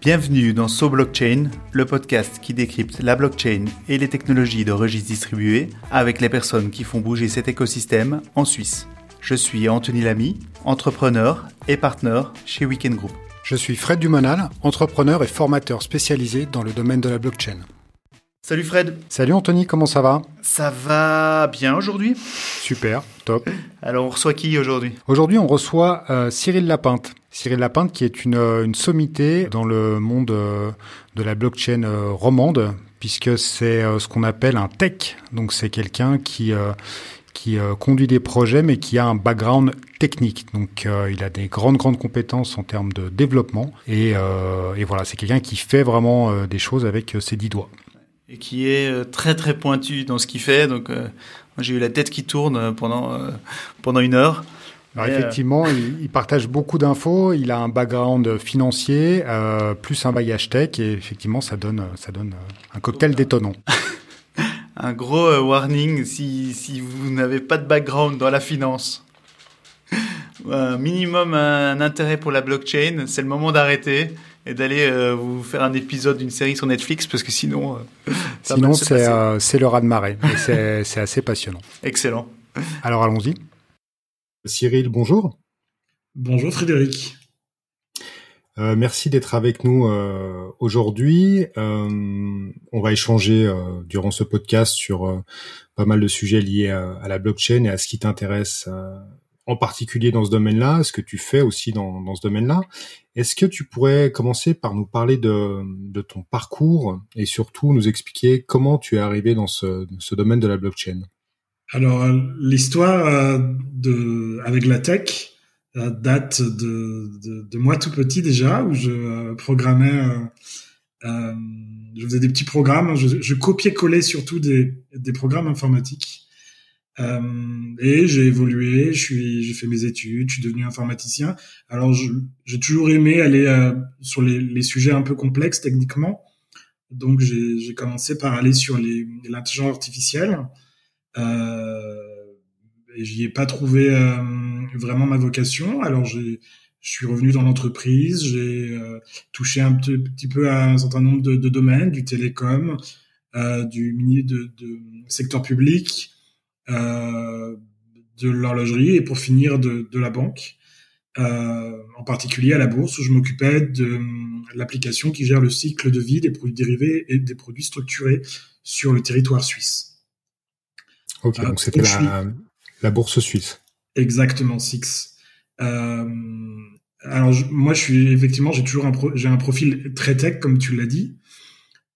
Bienvenue dans So Blockchain, le podcast qui décrypte la blockchain et les technologies de registres distribués avec les personnes qui font bouger cet écosystème en Suisse. Je suis Anthony Lamy, entrepreneur et partenaire chez Weekend Group. Je suis Fred Dumonal, entrepreneur et formateur spécialisé dans le domaine de la blockchain. Salut Fred. Salut Anthony, comment ça va? Ça va bien aujourd'hui? Super, top. Alors on reçoit qui aujourd'hui? Aujourd'hui on reçoit euh, Cyril Lapinte. Cyril Lapinte qui est une, euh, une sommité dans le monde euh, de la blockchain romande puisque c'est ce qu'on appelle un tech. Donc c'est quelqu'un qui qui conduit des projets mais qui a un background technique. Donc il a des grandes grandes compétences en termes de développement et, et voilà c'est quelqu'un qui fait vraiment des choses avec ses dix doigts et qui est euh, très très pointu dans ce qu'il fait. Donc euh, j'ai eu la tête qui tourne euh, pendant pendant une heure. Alors effectivement, il, partage beaucoup d'infos. Il a un background financier, plus un bagage tech, et effectivement, ça donne ça donne un cocktail détonnant. un gros warning si si vous n'avez pas de background dans la finance. Un minimum un intérêt pour la blockchain, c'est le moment d'arrêter et d'aller euh, vous faire un épisode d'une série sur Netflix parce que sinon. Euh, sinon, c'est euh, c'est le raz de marée. c'est assez passionnant. Excellent. Alors allons-y. Cyril, bonjour. Bonjour Frédéric. merci d'être avec nous aujourd'hui. on va échanger durant ce podcast sur pas mal de sujets liés à, la blockchain et à ce qui t'intéresse en particulier dans ce domaine-là, ce que tu fais aussi dans, ce domaine-là. Est-ce que tu pourrais commencer par nous parler de, ton parcours et surtout nous expliquer comment tu es arrivé dans ce, domaine de la blockchain? Alors, euh, l'histoire euh, avec la tech euh, date de, moi tout petit déjà, où je programmais, je faisais des petits programmes, je, je copiais-collais surtout des programmes informatiques. Euh, et j'ai évolué, je suis, j'ai fait mes études, je suis devenu informaticien. Alors j'ai toujours aimé aller euh, sur les, sujets un peu complexes techniquement. Donc j'ai commencé par aller sur l'intelligence artificielle. Euh, et j'y ai pas trouvé euh, vraiment ma vocation. Alors je suis revenu dans l'entreprise, j'ai touché un petit, peu à un certain nombre de, domaines, du télécom, du mini de, secteur public, de l'horlogerie et pour finir de, de la banque, euh, en particulier à la bourse où je m'occupais de euh, l'application qui gère le cycle de vie des produits dérivés et des produits structurés sur le territoire suisse. Ok, donc c'était la, la, bourse suisse. Exactement, Six. Euh, alors moi, je suis effectivement, j'ai toujours un un profil très tech comme tu l'as dit,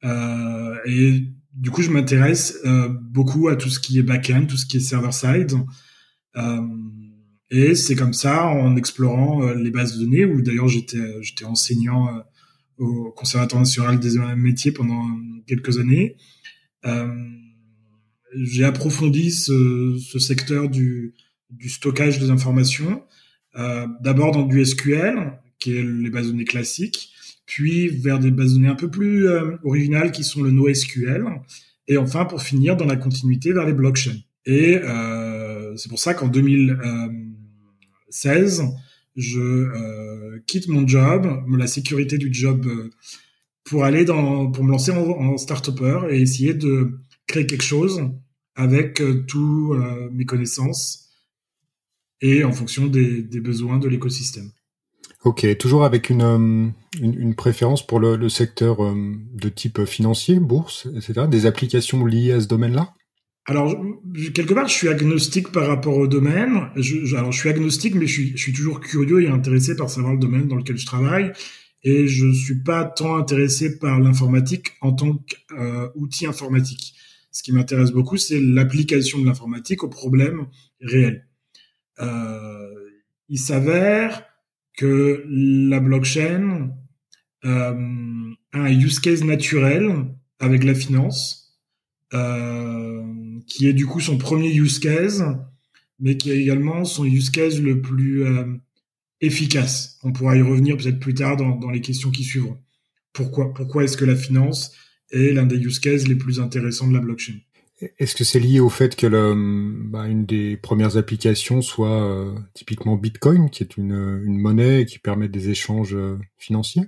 euh, et du coup, je m'intéresse euh, beaucoup à tout ce qui est back-end, tout ce qui est server-side. Euh, et c'est comme ça, en explorant euh, les bases de données, où d'ailleurs j'étais enseignant au Conservatoire national des métiers pendant quelques années. J'ai approfondi ce, ce, secteur du, du stockage des informations, d'abord dans du SQL, qui est les bases de données classiques, puis vers des bases données un peu plus euh, originales qui sont le NoSQL, et enfin pour finir dans la continuité vers les blockchains. Et euh, c'est pour ça qu'en 2016, je euh, quitte mon job, la sécurité du job, pour aller dans, pour me lancer en, start-upper et essayer de créer quelque chose avec tous mes connaissances et en fonction des besoins de l'écosystème. Ok, toujours avec une, euh, une, une préférence pour le, le secteur euh, de type financier, bourse, etc. Des applications liées à ce domaine-là? Alors, quelque part, je suis agnostique par rapport au domaine. Je, alors, je suis agnostique, mais je suis, je suis, toujours curieux et intéressé par savoir le domaine dans lequel je travaille. Et je suis pas tant intéressé par l'informatique en tant qu'outil euh, informatique. Ce qui m'intéresse beaucoup, c'est l'application de l'informatique aux problèmes réels. Euh, il s'avère que la blockchain euh, a un use case naturel avec la finance, euh, qui est du coup son premier use case, mais qui est également son use case le plus euh, efficace. On pourra y revenir peut-être plus tard dans, dans, les questions qui suivront. Pourquoi, pourquoi est-ce que la finance est l'un des use cases les plus intéressants de la blockchain? Est-ce que c'est lié au fait que le, bah, une des premières applications soit euh, typiquement Bitcoin, qui est une, une, monnaie qui permet des échanges euh, financiers?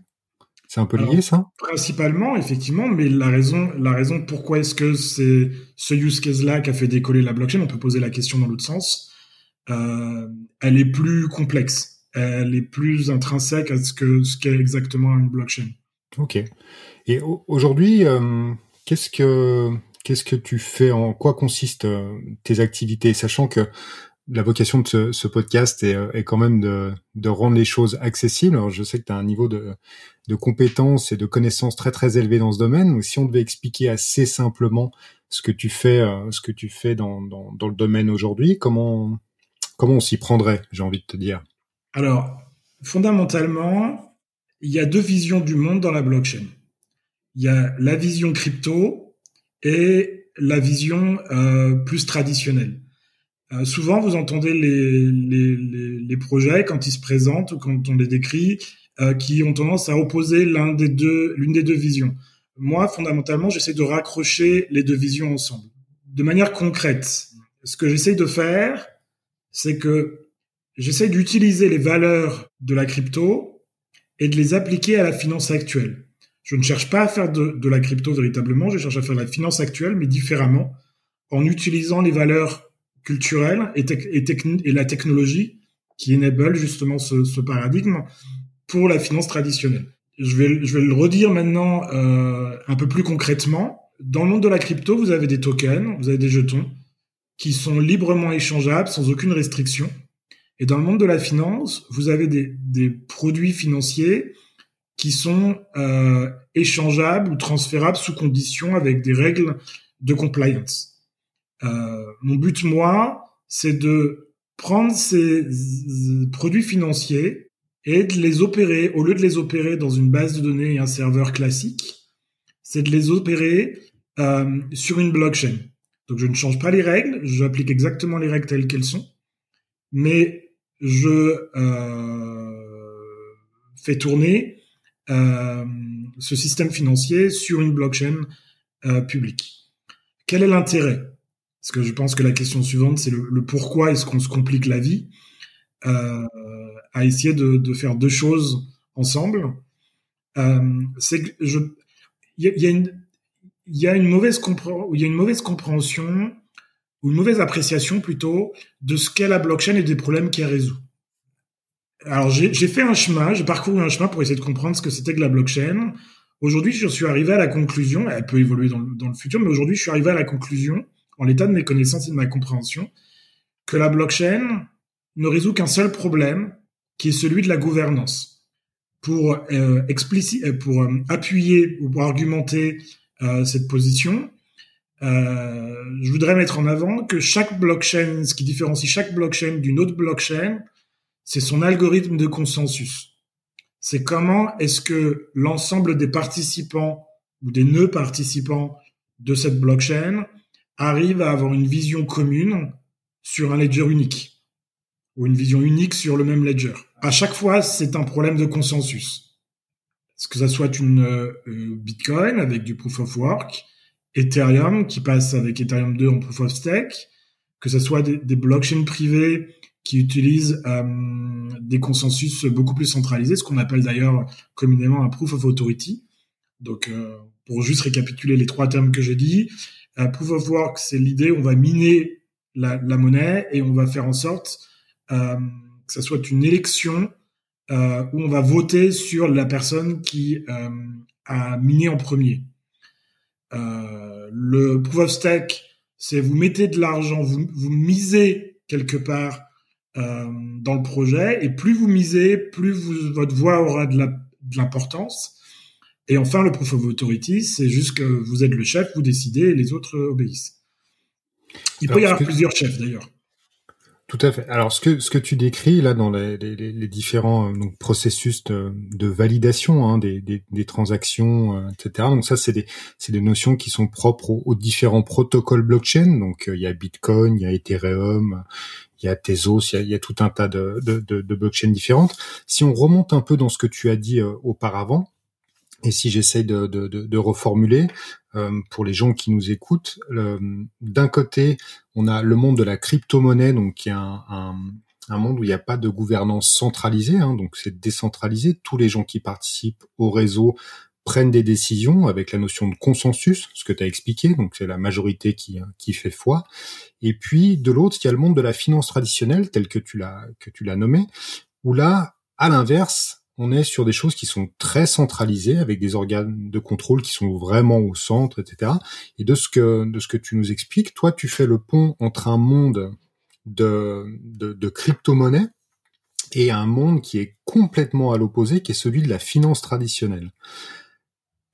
C'est un peu lié, ça? Principalement, effectivement, mais la raison, la raison pourquoi est-ce que c'est ce use case-là qui a fait décoller la blockchain, on peut poser la question dans l'autre sens, euh, elle est plus complexe, elle est plus intrinsèque à ce que ce qu'est exactement une blockchain. Ok. Et aujourd'hui, euh, qu'est-ce que qu'est-ce que tu fais En quoi consistent euh, tes activités, sachant que la vocation de ce, podcast est, est, quand même de, rendre les choses accessibles. Alors, je sais que tu as un niveau de, compétences et de connaissances très très élevé dans ce domaine. Donc, si on devait expliquer assez simplement ce que tu fais, ce que tu fais dans, dans, dans le domaine aujourd'hui, comment comment on s'y prendrait J'ai envie de te dire? Alors, fondamentalement, il y a deux visions du monde dans la blockchain. Il y a la vision crypto et la vision euh, plus traditionnelle. Euh, souvent, vous entendez les, les, les, les, projets quand ils se présentent ou quand on les décrit, euh, qui ont tendance à opposer l'un des deux, l'une des deux visions. Moi, fondamentalement, j'essaie de raccrocher les deux visions ensemble. De manière concrète, ce que j'essaie de faire, c'est que j'essaie d'utiliser les valeurs de la crypto et de les appliquer à la finance actuelle. Je ne cherche pas à faire de, de la crypto véritablement, je cherche à faire la finance actuelle, mais différemment, en utilisant les valeurs culturelles et, et, et la technologie qui enable justement ce, paradigme pour la finance traditionnelle. Je vais, le redire maintenant euh, un peu plus concrètement. Dans le monde de la crypto, vous avez des tokens, vous avez des jetons qui sont librement échangeables sans aucune restriction. Et dans le monde de la finance, vous avez des produits financiers qui sont euh, échangeables ou transférables sous condition avec des règles de compliance. Euh, mon but, moi, c'est de prendre ces produits financiers et de les opérer, au lieu de les opérer dans une base de données et un serveur classique, c'est de les opérer euh, sur une blockchain. Donc je ne change pas les règles, j'applique exactement les règles telles qu'elles sont, mais je euh, fais tourner euh, ce système financier sur une blockchain euh, publique. Quel est l'intérêt? Parce que je pense que la question suivante, c'est le, pourquoi est-ce qu'on se complique la vie euh, à essayer de, faire deux choses ensemble. Euh, c'est que il y a une mauvaise compréhension ou une mauvaise appréciation plutôt de ce qu'est la blockchain et des problèmes qu'elle résout. Alors j'ai fait un chemin, j'ai parcouru un chemin pour essayer de comprendre ce que c'était que la blockchain. Aujourd'hui, je suis arrivé à la conclusion, elle peut évoluer dans le, dans le futur, mais aujourd'hui, je suis arrivé à la conclusion, en l'état de mes connaissances et de ma compréhension, que la blockchain ne résout qu'un seul problème, qui est celui de la gouvernance. Pour euh, explicite, pour euh, appuyer ou pour argumenter euh, cette position. Euh, je voudrais mettre en avant que chaque blockchain, ce qui différencie chaque blockchain d'une autre blockchain, c'est son algorithme de consensus. C'est comment est-ce que l'ensemble des participants ou des nœuds participants de cette blockchain arrivent à avoir une vision commune sur un ledger unique ou une vision unique sur le même ledger. À chaque fois, c'est un problème de consensus que ça soit une euh, Bitcoin avec du proof of work, Ethereum qui passe avec Ethereum 2 en proof of stake, que ce soit des, des blockchains privés qui utilisent euh, des consensus beaucoup plus centralisés, ce qu'on appelle d'ailleurs communément un proof of authority. Donc, euh, pour juste récapituler les trois termes que j'ai dit, euh, proof of work, c'est l'idée on va miner la, la, monnaie et on va faire en sorte euh, que ça soit une élection euh, où on va voter sur la personne qui euh, a miné en premier. Le proof of stake, c'est vous mettez de l'argent, vous, vous misez quelque part euh, dans le projet, et plus vous misez, plus vous, votre voix aura de l'importance. Et enfin, le proof of authority, c'est juste que vous êtes le chef, vous décidez, et les autres obéissent. Il peut y avoir plusieurs chefs d'ailleurs. Tout à fait. Alors, ce que ce que tu décris là dans les, les, les différents euh, donc, processus de, de validation hein, des, des, des, transactions, euh, etc. Donc ça, c'est des c'est des notions qui sont propres aux, différents protocoles blockchain. Donc euh, il y a Bitcoin, il y a Ethereum, il y a Tezos, il y a, il y a tout un tas de, de, de, blockchains différentes. Si on remonte un peu dans ce que tu as dit auparavant, et si j'essaye de, de, de, reformuler, euh, pour les gens qui nous écoutent, d'un côté, on a le monde de la crypto-monnaie, donc qui est un, un, un monde où il n'y a pas de gouvernance centralisée, hein, donc c'est décentralisé. Tous les gens qui participent au réseau prennent des décisions avec la notion de consensus, ce que tu as expliqué, donc c'est la majorité qui, qui fait foi. Et puis de l'autre, il y a le monde de la finance traditionnelle, tel que tu l'as que tu l'as nommé, où là, à l'inverse, on est sur des choses qui sont très centralisées avec des organes de contrôle qui sont vraiment au centre, etc. Et de ce que de ce que tu nous expliques, toi, tu fais le pont entre un monde de, de, de crypto-monnaie et un monde qui est complètement à l'opposé, qui est celui de la finance traditionnelle.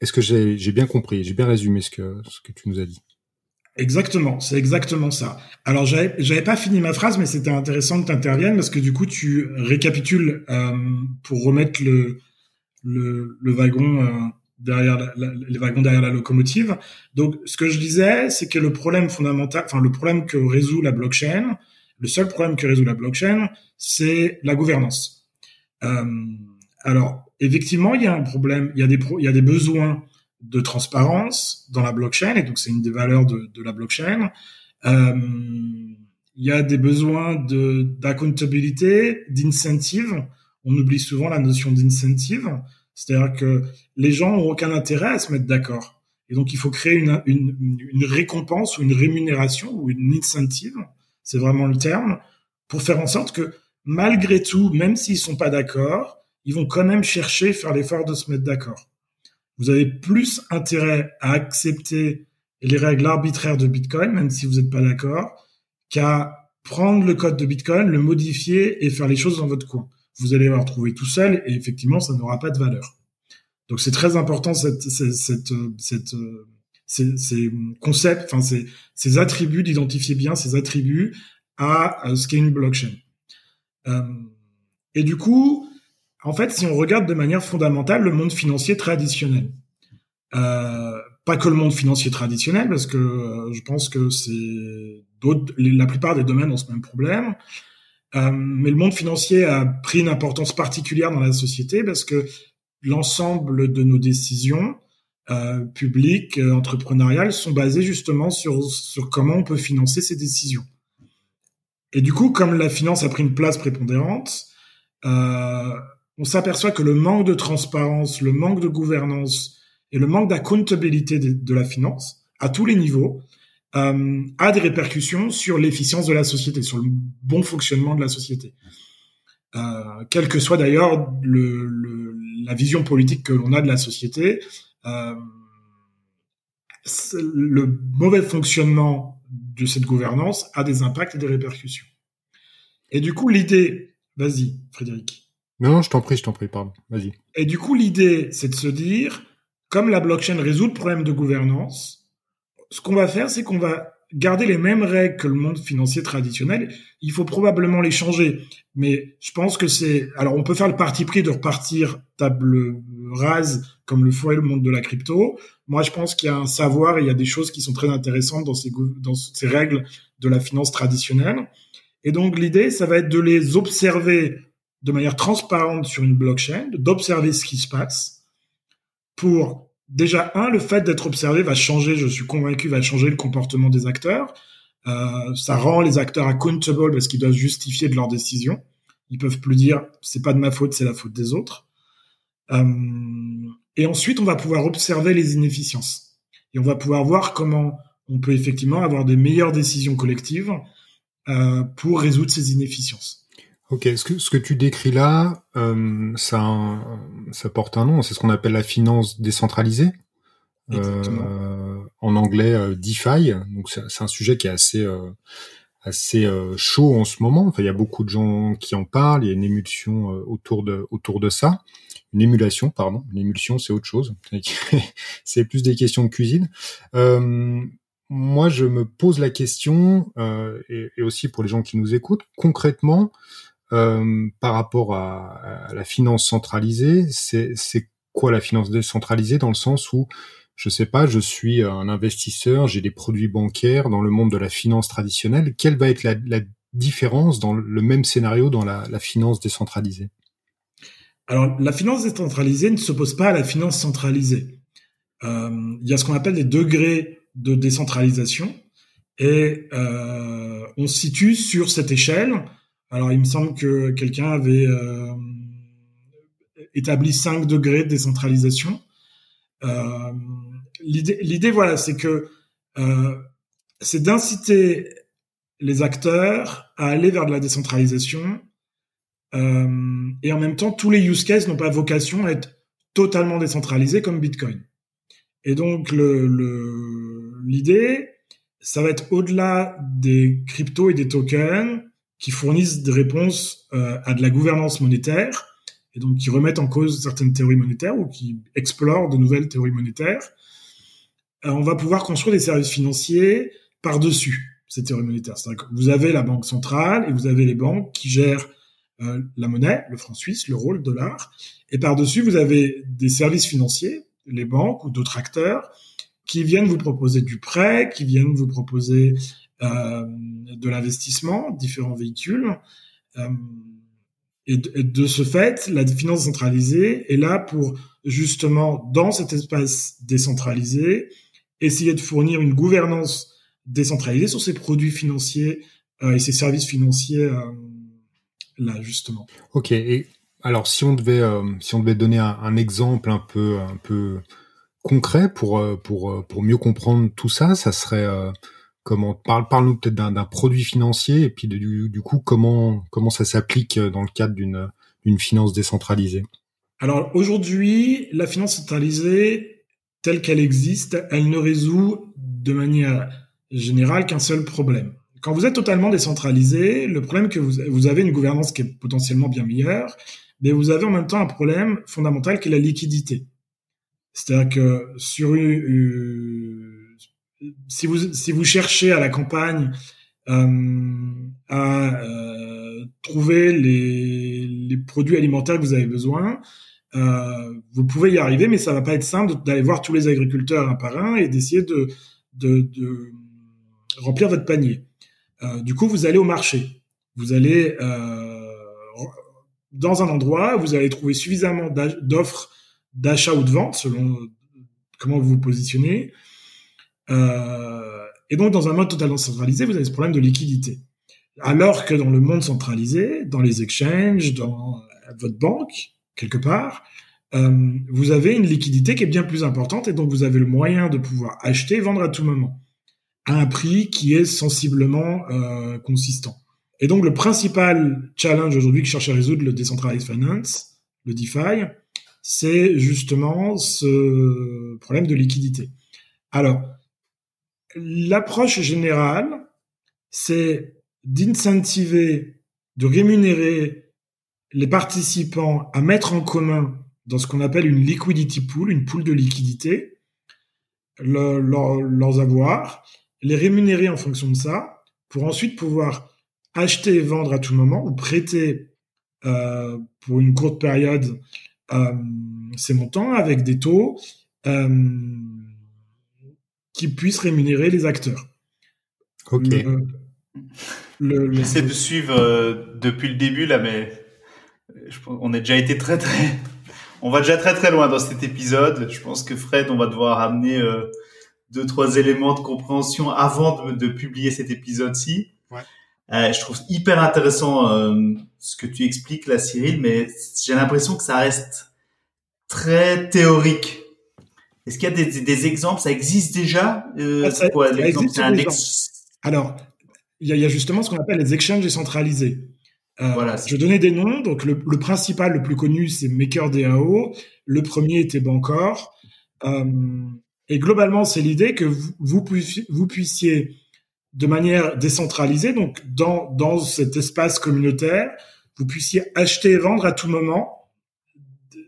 Est-ce que j'ai bien compris, j'ai bien résumé ce que, ce que tu nous as dit? Exactement, c'est exactement ça. Alors j'avais pas fini ma phrase, mais c'était intéressant que tu interviennes parce que du coup tu récapitules euh, pour remettre le le, wagon euh, derrière la, les wagons derrière la locomotive. Donc ce que je disais, c'est que le problème fondamental, enfin le problème que résout la blockchain, le seul problème que résout la blockchain, c'est la gouvernance. Euh, alors effectivement, il y a un problème, il y a des, il y a des besoins de transparence dans la blockchain, et donc c'est une des valeurs de, de la blockchain. Euh, il y a des besoins de d'accountabilité, d'incentive. On oublie souvent la notion d'incentive, c'est-à-dire que les gens ont aucun intérêt à se mettre d'accord. Et donc il faut créer une, une, récompense ou une rémunération ou une incentive, c'est vraiment le terme, pour faire en sorte que malgré tout, même s'ils sont pas d'accord, ils vont quand même chercher, faire l'effort de se mettre d'accord. Vous avez plus intérêt à accepter les règles arbitraires de Bitcoin, même si vous n'êtes pas d'accord, qu'à prendre le code de Bitcoin, le modifier et faire les choses dans votre coin. Vous allez avoir trouvé tout seul et effectivement, ça n'aura pas de valeur. Donc c'est très important cette, cette, cette, ces, ces, concepts, enfin ces, ces attributs, d'identifier bien ces attributs à ce qu'est une blockchain. Euh, et du coup, en fait, si on regarde de manière fondamentale le monde financier traditionnel, euh, pas que le monde financier traditionnel, parce que euh, je pense que c'est la plupart des domaines ont ce même problème. Euh, mais le monde financier a pris une importance particulière dans la société parce que l'ensemble de nos décisions euh, publiques, entrepreneuriales, sont basées justement sur, sur comment on peut financer ces décisions. Et du coup, comme la finance a pris une place prépondérante, euh, on s'aperçoit que le manque de transparence, le manque de gouvernance et le manque d'accountabilité de, la finance à tous les niveaux euh, a des répercussions sur l'efficience de la société, sur le bon fonctionnement de la société. Euh, quelle que soit d'ailleurs le, le, la vision politique que l'on a de la société, euh, le mauvais fonctionnement de cette gouvernance a des impacts et des répercussions. Et du coup, l'idée, vas-y, Frédéric. Non, je t'en prie, je t'en prie, pardon. Vas-y. Et du coup, l'idée, c'est de se dire, comme la blockchain résout le problème de gouvernance, ce qu'on va faire, c'est qu'on va garder les mêmes règles que le monde financier traditionnel. Il faut probablement les changer. Mais je pense que c'est, alors on peut faire le parti pris de repartir table rase comme le ferait le monde de la crypto. Moi, je pense qu'il y a un savoir et il y a des choses qui sont très intéressantes dans ces règles de la finance traditionnelle. Et donc, l'idée, ça va être de les observer de manière transparente sur une blockchain, d'observer ce qui se passe pour déjà un le fait d'être observé va changer, je suis convaincu, va changer le comportement des acteurs. Euh, ça rend les acteurs accountable parce qu'ils doivent justifier de leurs décisions. Ils peuvent plus dire c'est pas de ma faute, c'est la faute des autres. Euh, et ensuite, on va pouvoir observer les inefficiences et on va pouvoir voir comment on peut effectivement avoir des meilleures décisions collectives euh, pour résoudre ces inefficiences. Ok, ce que, ce que tu décris là, euh, ça, ça porte un nom, c'est ce qu'on appelle la finance décentralisée. Euh, en anglais, euh, DeFi. Donc c'est un sujet qui est assez euh, assez euh, chaud en ce moment. Enfin, il y a beaucoup de gens qui en parlent. Il y a une émulsion autour de autour de ça. Une émulation, pardon. Une émulsion, c'est autre chose. c'est plus des questions de cuisine. moi, je me pose la question, et, et, aussi pour les gens qui nous écoutent, concrètement, euh, par rapport à, la finance centralisée, c'est quoi la finance décentralisée dans le sens où je sais pas, je suis un investisseur, j'ai des produits bancaires dans le monde de la finance traditionnelle. Quelle va être la, la différence dans le même scénario dans la, la finance décentralisée? Alors, la finance décentralisée ne s'oppose pas à la finance centralisée. Euh, il y a ce qu'on appelle des degrés de décentralisation et euh, on se situe sur cette échelle Alors, il me semble que quelqu'un avait euh, établi 5 degrés de décentralisation. Euh, L'idée, voilà, c'est que euh, c'est d'inciter les acteurs à aller vers de la décentralisation. Euh, et en même temps, tous les use cases n'ont pas vocation à être totalement décentralisés comme Bitcoin. Et donc, le, l'idée, ça va être au-delà des cryptos et des tokens qui fournissent des réponses euh, à de la gouvernance monétaire et donc qui remettent en cause certaines théories monétaires ou qui explorent de nouvelles théories monétaires. Euh, on va pouvoir construire des services financiers par-dessus ces théories monétaires. C'est-à-dire que vous avez la banque centrale et vous avez les banques qui gèrent euh, la monnaie, le franc suisse, l'euro, le dollar, et par-dessus vous avez des services financiers, les banques ou d'autres acteurs qui viennent vous proposer du prêt, qui viennent vous proposer euh, de l'investissement, différents véhicules. Euh, et, de, ce fait, la finance centralisée est là pour justement, dans cet espace décentralisé, essayer de fournir une gouvernance décentralisée sur ces produits financiers euh, et ces services financiers euh, là justement. Ok. Et alors, si on devait, si on devait donner un, un, exemple un peu, un peu concret pour pour pour mieux comprendre tout ça, ça serait comment parle parle-nous peut-être d'un produit financier et puis du, coup comment ça s'applique dans le cadre d'une finance décentralisée. Alors aujourd'hui, la finance centralisée telle qu'elle existe, elle ne résout de manière générale qu'un seul problème. Quand vous êtes totalement décentralisé, le problème que vous, vous avez une gouvernance qui est potentiellement bien meilleure, mais vous avez en même temps un problème fondamental qui est la liquidité. C'est-à-dire que sur une, si vous si vous cherchez à la campagne euh, à euh, trouver les, produits alimentaires que vous avez besoin, euh, vous pouvez y arriver, mais ça va pas être simple d'aller voir tous les agriculteurs un par un et d'essayer de, de, de, remplir votre panier. Du coup, vous allez au marché. Vous allez dans un endroit, vous allez trouver suffisamment d'offres d'achat ou de vente, selon comment vous vous positionnez. Euh, et donc, dans un mode totalement centralisé, vous avez ce problème de liquidité. Alors que dans le monde centralisé, dans les exchanges, dans votre banque, quelque part, euh, vous avez une liquidité qui est bien plus importante et donc vous avez le moyen de pouvoir acheter et vendre à tout moment à un prix qui est sensiblement euh, consistant. Et donc le principal challenge aujourd'hui que cherche à résoudre le Decentralized Finance, le DeFi, c'est justement ce problème de liquidité. Alors, l'approche générale, c'est d'incentiver, de rémunérer les participants à mettre en commun dans ce qu'on appelle une liquidity pool, une pool de liquidité, le, leurs avoirs, les rémunérer en fonction de ça, pour ensuite pouvoir acheter et vendre à tout moment ou prêter euh, pour une courte période euh, ces montants avec des taux euh, qui puissent rémunérer les acteurs. Ok. J'essaie de suivre euh, depuis le début là, mais je, on a déjà été très très, on va déjà très très loin dans cet épisode. Je pense que Fred, on va devoir amener euh, deux trois éléments de compréhension avant de, de publier cet épisode-ci. Ouais. Euh, je trouve hyper intéressant euh, ce que tu expliques là, Cyril, mais j'ai l'impression que ça reste très théorique. Est-ce qu'il y a des, des, exemples? Ça existe déjà euh, ah, quoi, l'exemple Alors, il y, a, justement ce qu'on appelle les exchanges décentralisés. Euh, voilà, je donnais des noms. Donc, le, le principal, le plus connu, c'est MakerDAO. Le premier était Bancor. Euh, et globalement, c'est l'idée que vous, vous, puissiez, vous puissiez, de manière décentralisée, donc dans, dans cet espace communautaire, vous puissiez acheter et vendre à tout moment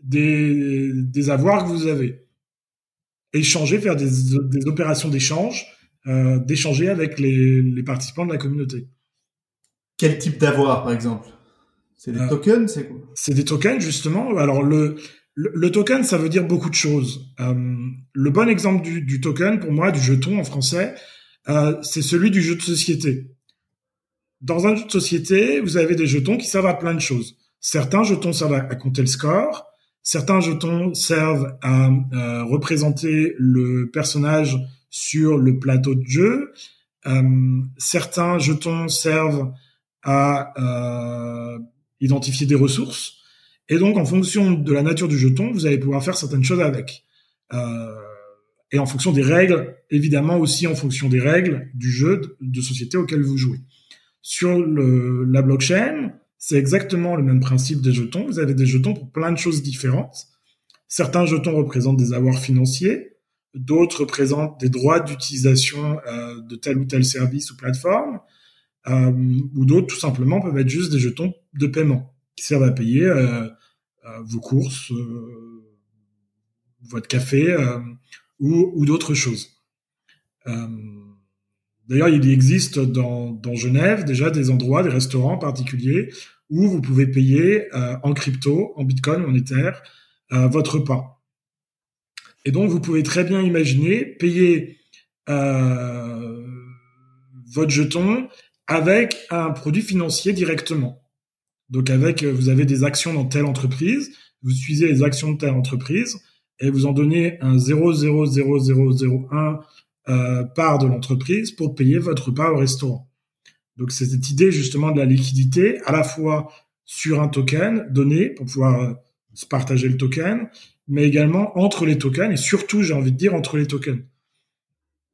des, des avoirs que vous avez. Échanger, faire des, des opérations d'échange, euh, d'échanger avec les, les, participants de la communauté. Quel type d'avoir, par exemple? C'est des euh, tokens, c'est quoi? C'est des tokens, justement. Alors, le, le, token, ça veut dire beaucoup de choses. Euh, le bon exemple du, du, token, pour moi, du jeton en français, c'est celui du jeu de société. Dans un jeu de société, vous avez des jetons qui servent à plein de choses. Certains jetons servent à, compter le score, certains jetons servent à, à représenter le personnage sur le plateau de jeu, euh, certains jetons servent à euh, identifier des ressources. Et donc, en fonction de la nature du jeton, vous allez pouvoir faire certaines choses avec. Euh, et en fonction des règles, évidemment aussi en fonction des règles du jeu de, société auquel vous jouez. Sur le, la blockchain, c'est exactement le même principe des jetons. Vous avez des jetons pour plein de choses différentes. Certains jetons représentent des avoirs financiers, d'autres représentent des droits d'utilisation euh, de tel ou tel service ou plateforme, euh, ou d'autres tout simplement peuvent être juste des jetons de paiement qui servent à payer euh, vos courses, votre café ou, d'autres choses. D'ailleurs, il existe dans Genève déjà des endroits, des restaurants particuliers où vous pouvez payer en crypto, en bitcoin en ether votre repas. Et donc, vous pouvez très bien imaginer payer euh, votre jeton avec un produit financier directement. Donc, avec, vous avez des actions dans telle entreprise, vous utilisez les actions de telle entreprise et vous en donnez un 0,00001 euh, part de l'entreprise pour payer votre repas au restaurant. Donc, c'est cette idée justement de la liquidité à la fois sur un token donné pour pouvoir euh, se partager le token, mais également entre les tokens et surtout, j'ai envie de dire, entre les tokens.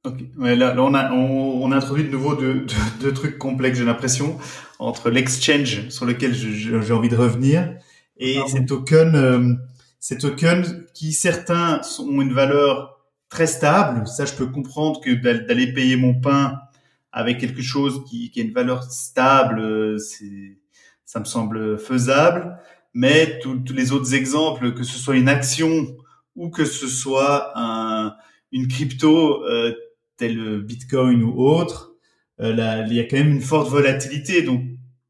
Ok. Ouais, là, là, on a on, on a introduit de nouveau deux, deux, trucs complexes, j'ai l'impression, entre l'exchange sur lequel j'ai envie de revenir et ces tokens, euh, ces tokens qui certains ont une valeur très stable. Ça, je peux comprendre que d'aller payer mon pain avec quelque chose qui, qui a une valeur stable, euh, c'est ça me semble faisable mais tous les autres exemples, que ce soit une action ou que ce soit un, une crypto euh, telle Bitcoin ou autre, euh, là, il y a quand même une forte volatilité. Donc,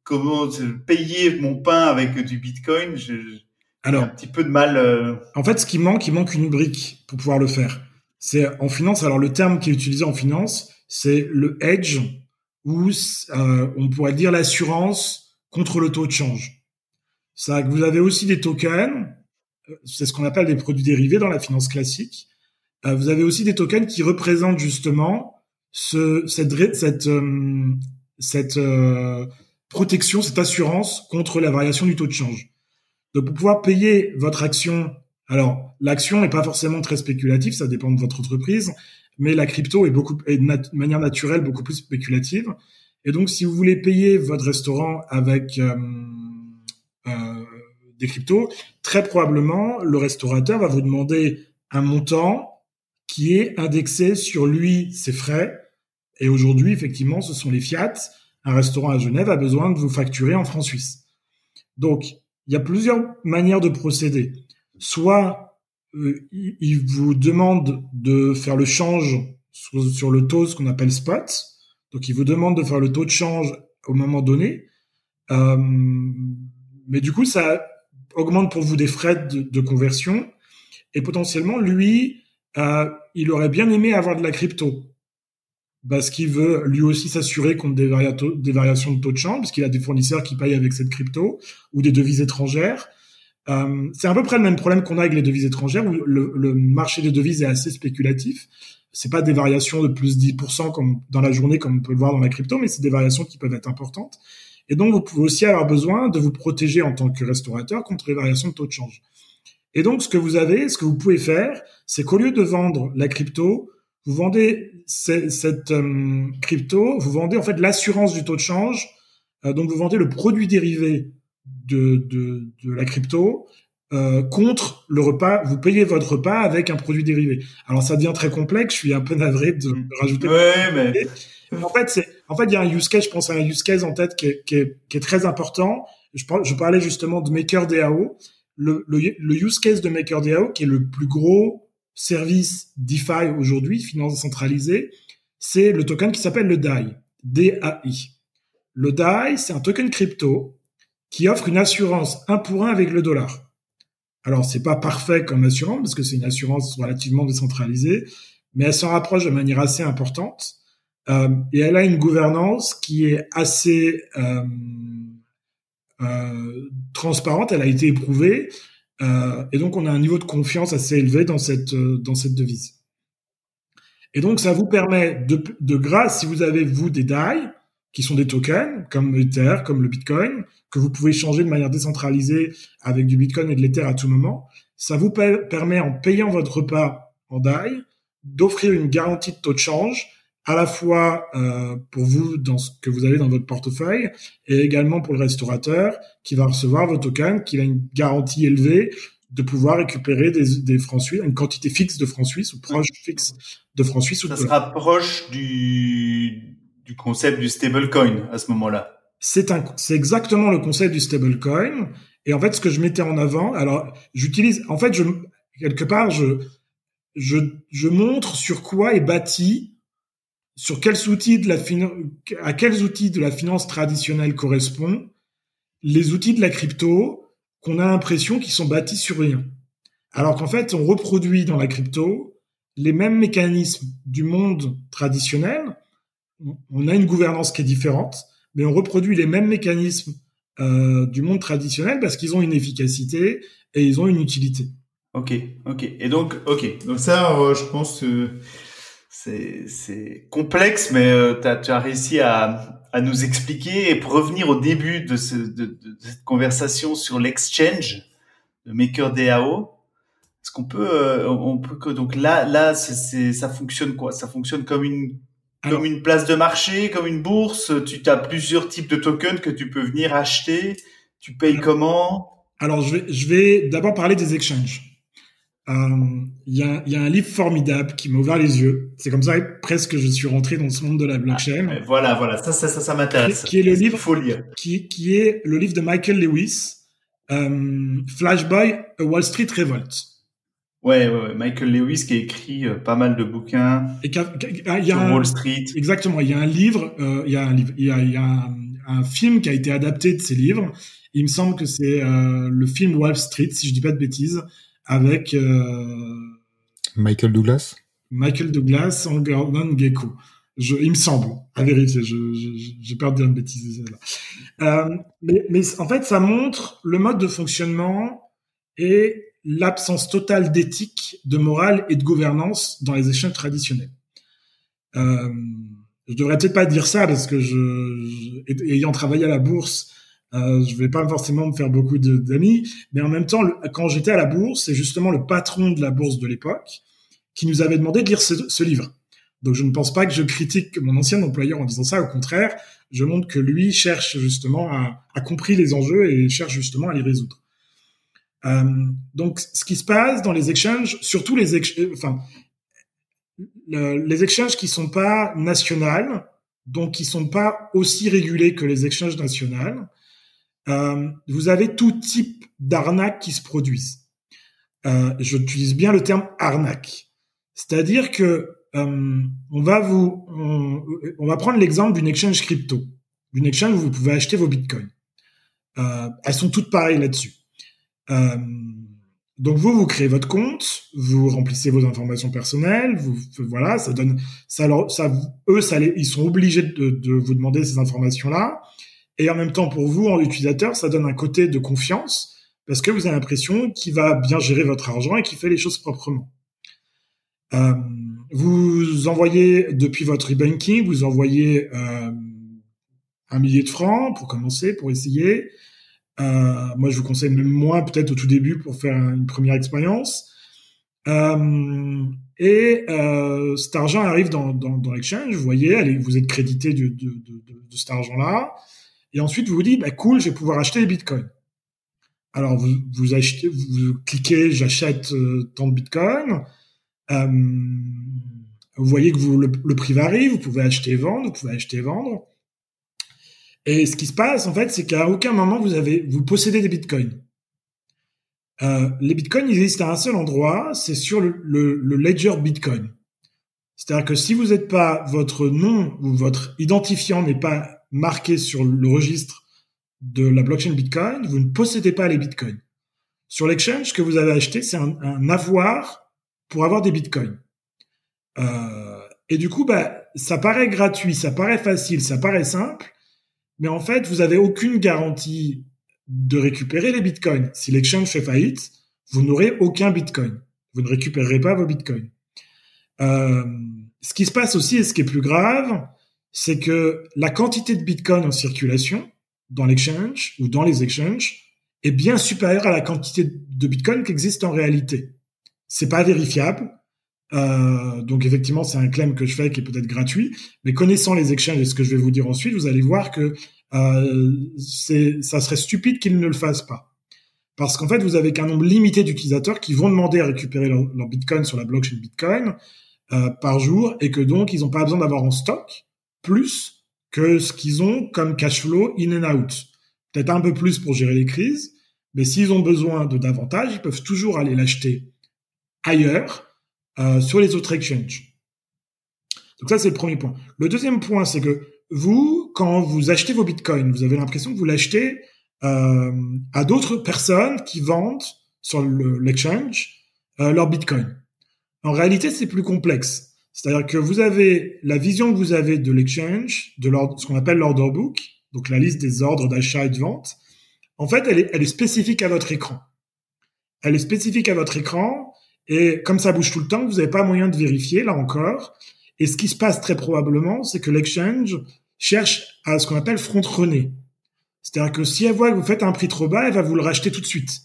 comment payer mon pain avec du Bitcoin? Je, Alors, un petit peu de mal. Euh... En fait, ce qui manque, il manque une brique pour pouvoir le faire. C'est en finance. Alors, le terme qui est utilisé en finance, c'est le hedge, ou euh, on pourrait dire l'assurance contre le taux de change que vous avez aussi des tokens, euh, c'est ce qu'on appelle des produits dérivés dans la finance classique. Euh, vous avez aussi des tokens qui représentent justement ce, cette, cette, euh, cette protection, cette assurance contre la variation du taux de change. Donc pour pouvoir payer votre action, alors l'action n'est pas forcément très spéculative, ça dépend de votre entreprise, mais la crypto est beaucoup de manière naturelle beaucoup plus spéculative. Et donc si vous voulez payer votre restaurant avec euh, des cryptos, très probablement, le restaurateur va vous demander un montant qui est indexé sur lui, ses frais. Et aujourd'hui, effectivement, ce sont les fiat. Un restaurant à Genève a besoin de vous facturer en francs suisses. Donc, il y a plusieurs manières de procéder. Soit euh, il vous demande de faire le change sur, sur le taux, ce qu'on appelle spot. Donc, il vous demande de faire le taux de change au moment donné. Euh, mais du coup, ça augmente pour vous des frais de, conversion. Et potentiellement, lui, euh, il aurait bien aimé avoir de la crypto. Parce qu'il veut lui aussi s'assurer contre des, des, variations de taux de change, parce qu'il a des fournisseurs qui payent avec cette crypto, ou des devises étrangères. Euh, c'est à peu près le même problème qu'on a avec les devises étrangères, où le, marché des devises est assez spéculatif. C'est pas des variations de plus 10% comme dans la journée, comme on peut le voir dans la crypto, mais c'est des variations qui peuvent être importantes. Et donc, vous pouvez aussi avoir besoin de vous protéger en tant que restaurateur contre les variations de taux de change. Et donc, ce que vous avez, ce que vous pouvez faire, c'est qu'au lieu de vendre la crypto, vous vendez cette euh, crypto, vous vendez en fait l'assurance du taux de change. Euh, donc, vous vendez le produit dérivé de, de, de la crypto euh, contre le repas. Vous payez votre repas avec un produit dérivé. Alors, ça devient très complexe. Je suis un peu navré de, de rajouter. Ouais, mais en fait, c'est, en fait, il y a un use case, je pense à un use case en tête qui est, qui est, qui est très important. Je, je, parlais justement de MakerDAO. Le, le, le use case de MakerDAO, qui est le plus gros service DeFi aujourd'hui, finance centralisée, c'est le token qui s'appelle le DAI, D-A-I. Le DAI, c'est un token crypto qui offre une assurance un pour un avec le dollar. Alors, c'est pas parfait comme assurance parce que c'est une assurance relativement décentralisée, mais elle s'en rapproche de manière assez importante. Euh, et elle a une gouvernance qui est assez euh, euh, transparente. Elle a été éprouvée. et donc, on a un niveau de confiance assez élevé dans cette, dans cette devise. Et donc, ça vous permet de, de grâce, si vous avez, vous, des DAI, qui sont des tokens, comme Ether, comme le Bitcoin, que vous pouvez changer de manière décentralisée avec du Bitcoin et de l'Ether à tout moment. Ça vous permet, en payant votre repas en DAI, d'offrir une garantie de taux de change à la fois euh, pour vous dans ce que vous avez dans votre portefeuille et également pour le restaurateur qui va recevoir vos tokens, qui a une garantie élevée de pouvoir récupérer des, des francs suisses, une quantité fixe de francs suisses ou proche fixe de francs suisses. Ça se rapproche du, du concept du stablecoin à ce moment-là. C'est un, c'est exactement le concept du stablecoin. Et en fait, ce que je mettais en avant, alors j'utilise, en fait, je quelque part, je je, je montre sur quoi est bâti, sur quels outils de la à quels outils de la finance traditionnelle correspond les outils de la crypto qu'on a l'impression qu'ils sont bâtis sur rien. Alors qu'en fait, on reproduit dans la crypto les mêmes mécanismes du monde traditionnel. On a une gouvernance qui est différente, mais on reproduit les mêmes mécanismes euh, du monde traditionnel parce qu'ils ont une efficacité et ils ont une utilité. Ok, ok. Et donc, ok. Donc ça, euh, je pense que c'est complexe, mais euh, tu as réussi à nous expliquer et pour revenir au début de, ce, de, de cette conversation sur l'exchange de MakerDAO. Est-ce qu'on peut, euh, on peut que donc là, là, ça fonctionne quoi? Ça fonctionne comme une comme une place de marché, comme une bourse. Tu as plusieurs types de tokens que tu peux venir acheter. Tu payes comment? Alors je vais, je vais d'abord parler des exchanges. Euh, il y, a, y, a, un livre formidable qui m'a ouvert les yeux. C'est comme ça presque je suis rentré dans ce monde de la blockchain. Ah, voilà, voilà, ça, ça, ça, ça m'intéresse. Qui, est le livre, faut lire? Qui, qui est le livre de Michael Lewis, euh, Flashboy, A Wall Street Revolt. Ouais, ouais, ouais, Michael Lewis qui a écrit euh, pas mal de bouquins Et y a sur Wall Street. Exactement, il y a un livre, euh, il y a un livre, il y a, y a un, un, film qui a été adapté de ces livres. Il me semble que c'est euh, le film Wall Street, si je dis pas de bêtises avec euh, Michael Douglas? Michael Douglas en Gordon Gecko. Je, il me semble, à vérifier, j'ai peur de dire une bêtise. Euh, mais, mais en fait, ça montre le mode de fonctionnement et l'absence totale d'éthique, de morale et de gouvernance dans les échanges traditionnels. Euh, je devrais peut-être pas dire ça parce que je, ayant travaillé à la bourse, euh, je vais pas forcément me faire beaucoup d'amis, mais en même temps, quand j'étais à la bourse, c'est justement le patron de la bourse de l'époque qui nous avait demandé de lire ce, livre. Donc je ne pense pas que je critique mon ancien employeur en disant ça, au contraire, je montre que lui cherche justement à, à compris les enjeux et cherche justement à les résoudre. Euh, donc ce qui se passe dans les exchanges, surtout les exchanges, enfin le, les exchanges qui sont pas nationales, donc qui sont pas aussi régulés que les exchanges nationales, euh, vous avez tout type d'arnaques qui se produisent. Euh, J'utilise bien le terme arnaque. C'est-à-dire que euh, on va vous, on, va prendre l'exemple d'une exchange crypto, d'une exchange où vous pouvez acheter vos bitcoins. Euh, elles sont toutes pareilles là-dessus. Euh, donc vous, vous créez votre compte, vous remplissez vos informations personnelles, vous voilà, ça donne, ça, alors, ça, eux, ça, ils sont obligés de, de vous demander ces informations-là. Et en même temps, pour vous, en utilisateur, ça donne un côté de confiance parce que vous avez l'impression qu'il va bien gérer votre argent et qu'il fait les choses proprement. Euh, vous envoyez depuis votre e-banking, vous envoyez euh, un millier de francs pour commencer, pour essayer. Euh, moi, je vous conseille même moins peut-être au tout début pour faire une première expérience. Euh, et euh, cet argent arrive dans, dans, dans l'exchange. Vous voyez, allez, vous êtes crédité de, de, de, de cet argent-là. Et ensuite, vous vous dites, bah, cool, je vais pouvoir acheter des bitcoins. Alors, vous, vous achetez, vous cliquez, j'achète euh, tant de bitcoins. Euh, vous voyez que vous, le, prix varie, vous pouvez acheter et vendre, vous pouvez acheter et vendre. Et ce qui se passe, en fait, c'est qu'à aucun moment vous avez, vous possédez des bitcoins. Euh, les bitcoins, ils existent à un seul endroit, c'est sur le, le, le, ledger bitcoin. C'est-à-dire que si vous n'êtes pas, votre nom ou votre identifiant n'est pas marqué sur le registre de la blockchain Bitcoin, vous ne possédez pas les Bitcoins. Sur l'exchange, ce que vous avez acheté, c'est un, un, avoir pour avoir des Bitcoins. Euh, et du coup, bah, ça paraît gratuit, ça paraît facile, ça paraît simple, mais en fait, vous avez aucune garantie de récupérer les Bitcoins. Si l'exchange fait faillite, vous n'aurez aucun Bitcoin. Vous ne récupérerez pas vos Bitcoins. Euh, ce qui se passe aussi, et ce qui est plus grave, c'est que la quantité de Bitcoin en circulation dans l'exchange ou dans les exchanges est bien supérieure à la quantité de Bitcoin qui existe en réalité. C'est pas vérifiable. Euh, donc effectivement, c'est un claim que je fais qui est peut-être gratuit, mais connaissant les exchanges et ce que je vais vous dire ensuite, vous allez voir que euh, ça serait stupide qu'ils ne le fassent pas. Parce qu'en fait, vous avez qu'un nombre limité d'utilisateurs qui vont demander à récupérer leur, Bitcoin sur la blockchain Bitcoin euh, par jour, et que donc ils n'ont pas besoin d'avoir en stock plus que ce qu'ils ont comme cash flow in and out. Peut-être un peu plus pour gérer les crises, mais s'ils ont besoin de davantage, ils peuvent toujours aller l'acheter ailleurs euh, sur les autres exchanges. Donc ça, c'est le premier point. Le deuxième point, c'est que vous, quand vous achetez vos bitcoins, vous avez l'impression que vous l'achetez euh, à d'autres personnes qui vendent sur l'exchange euh, leur bitcoin. En réalité, c'est plus complexe. C'est-à-dire que vous avez la vision que vous avez de l'exchange, de ce qu'on appelle l'order book, donc la liste des ordres d'achat et de vente. En fait, elle est, elle est spécifique à votre écran. Elle est spécifique à votre écran et comme ça bouge tout le temps, vous n'avez pas moyen de vérifier, là encore. Et ce qui se passe très probablement, c'est que l'exchange cherche à ce qu'on appelle front-runner. C'est-à-dire que si elle voit que vous faites un prix trop bas, elle va vous le racheter tout de suite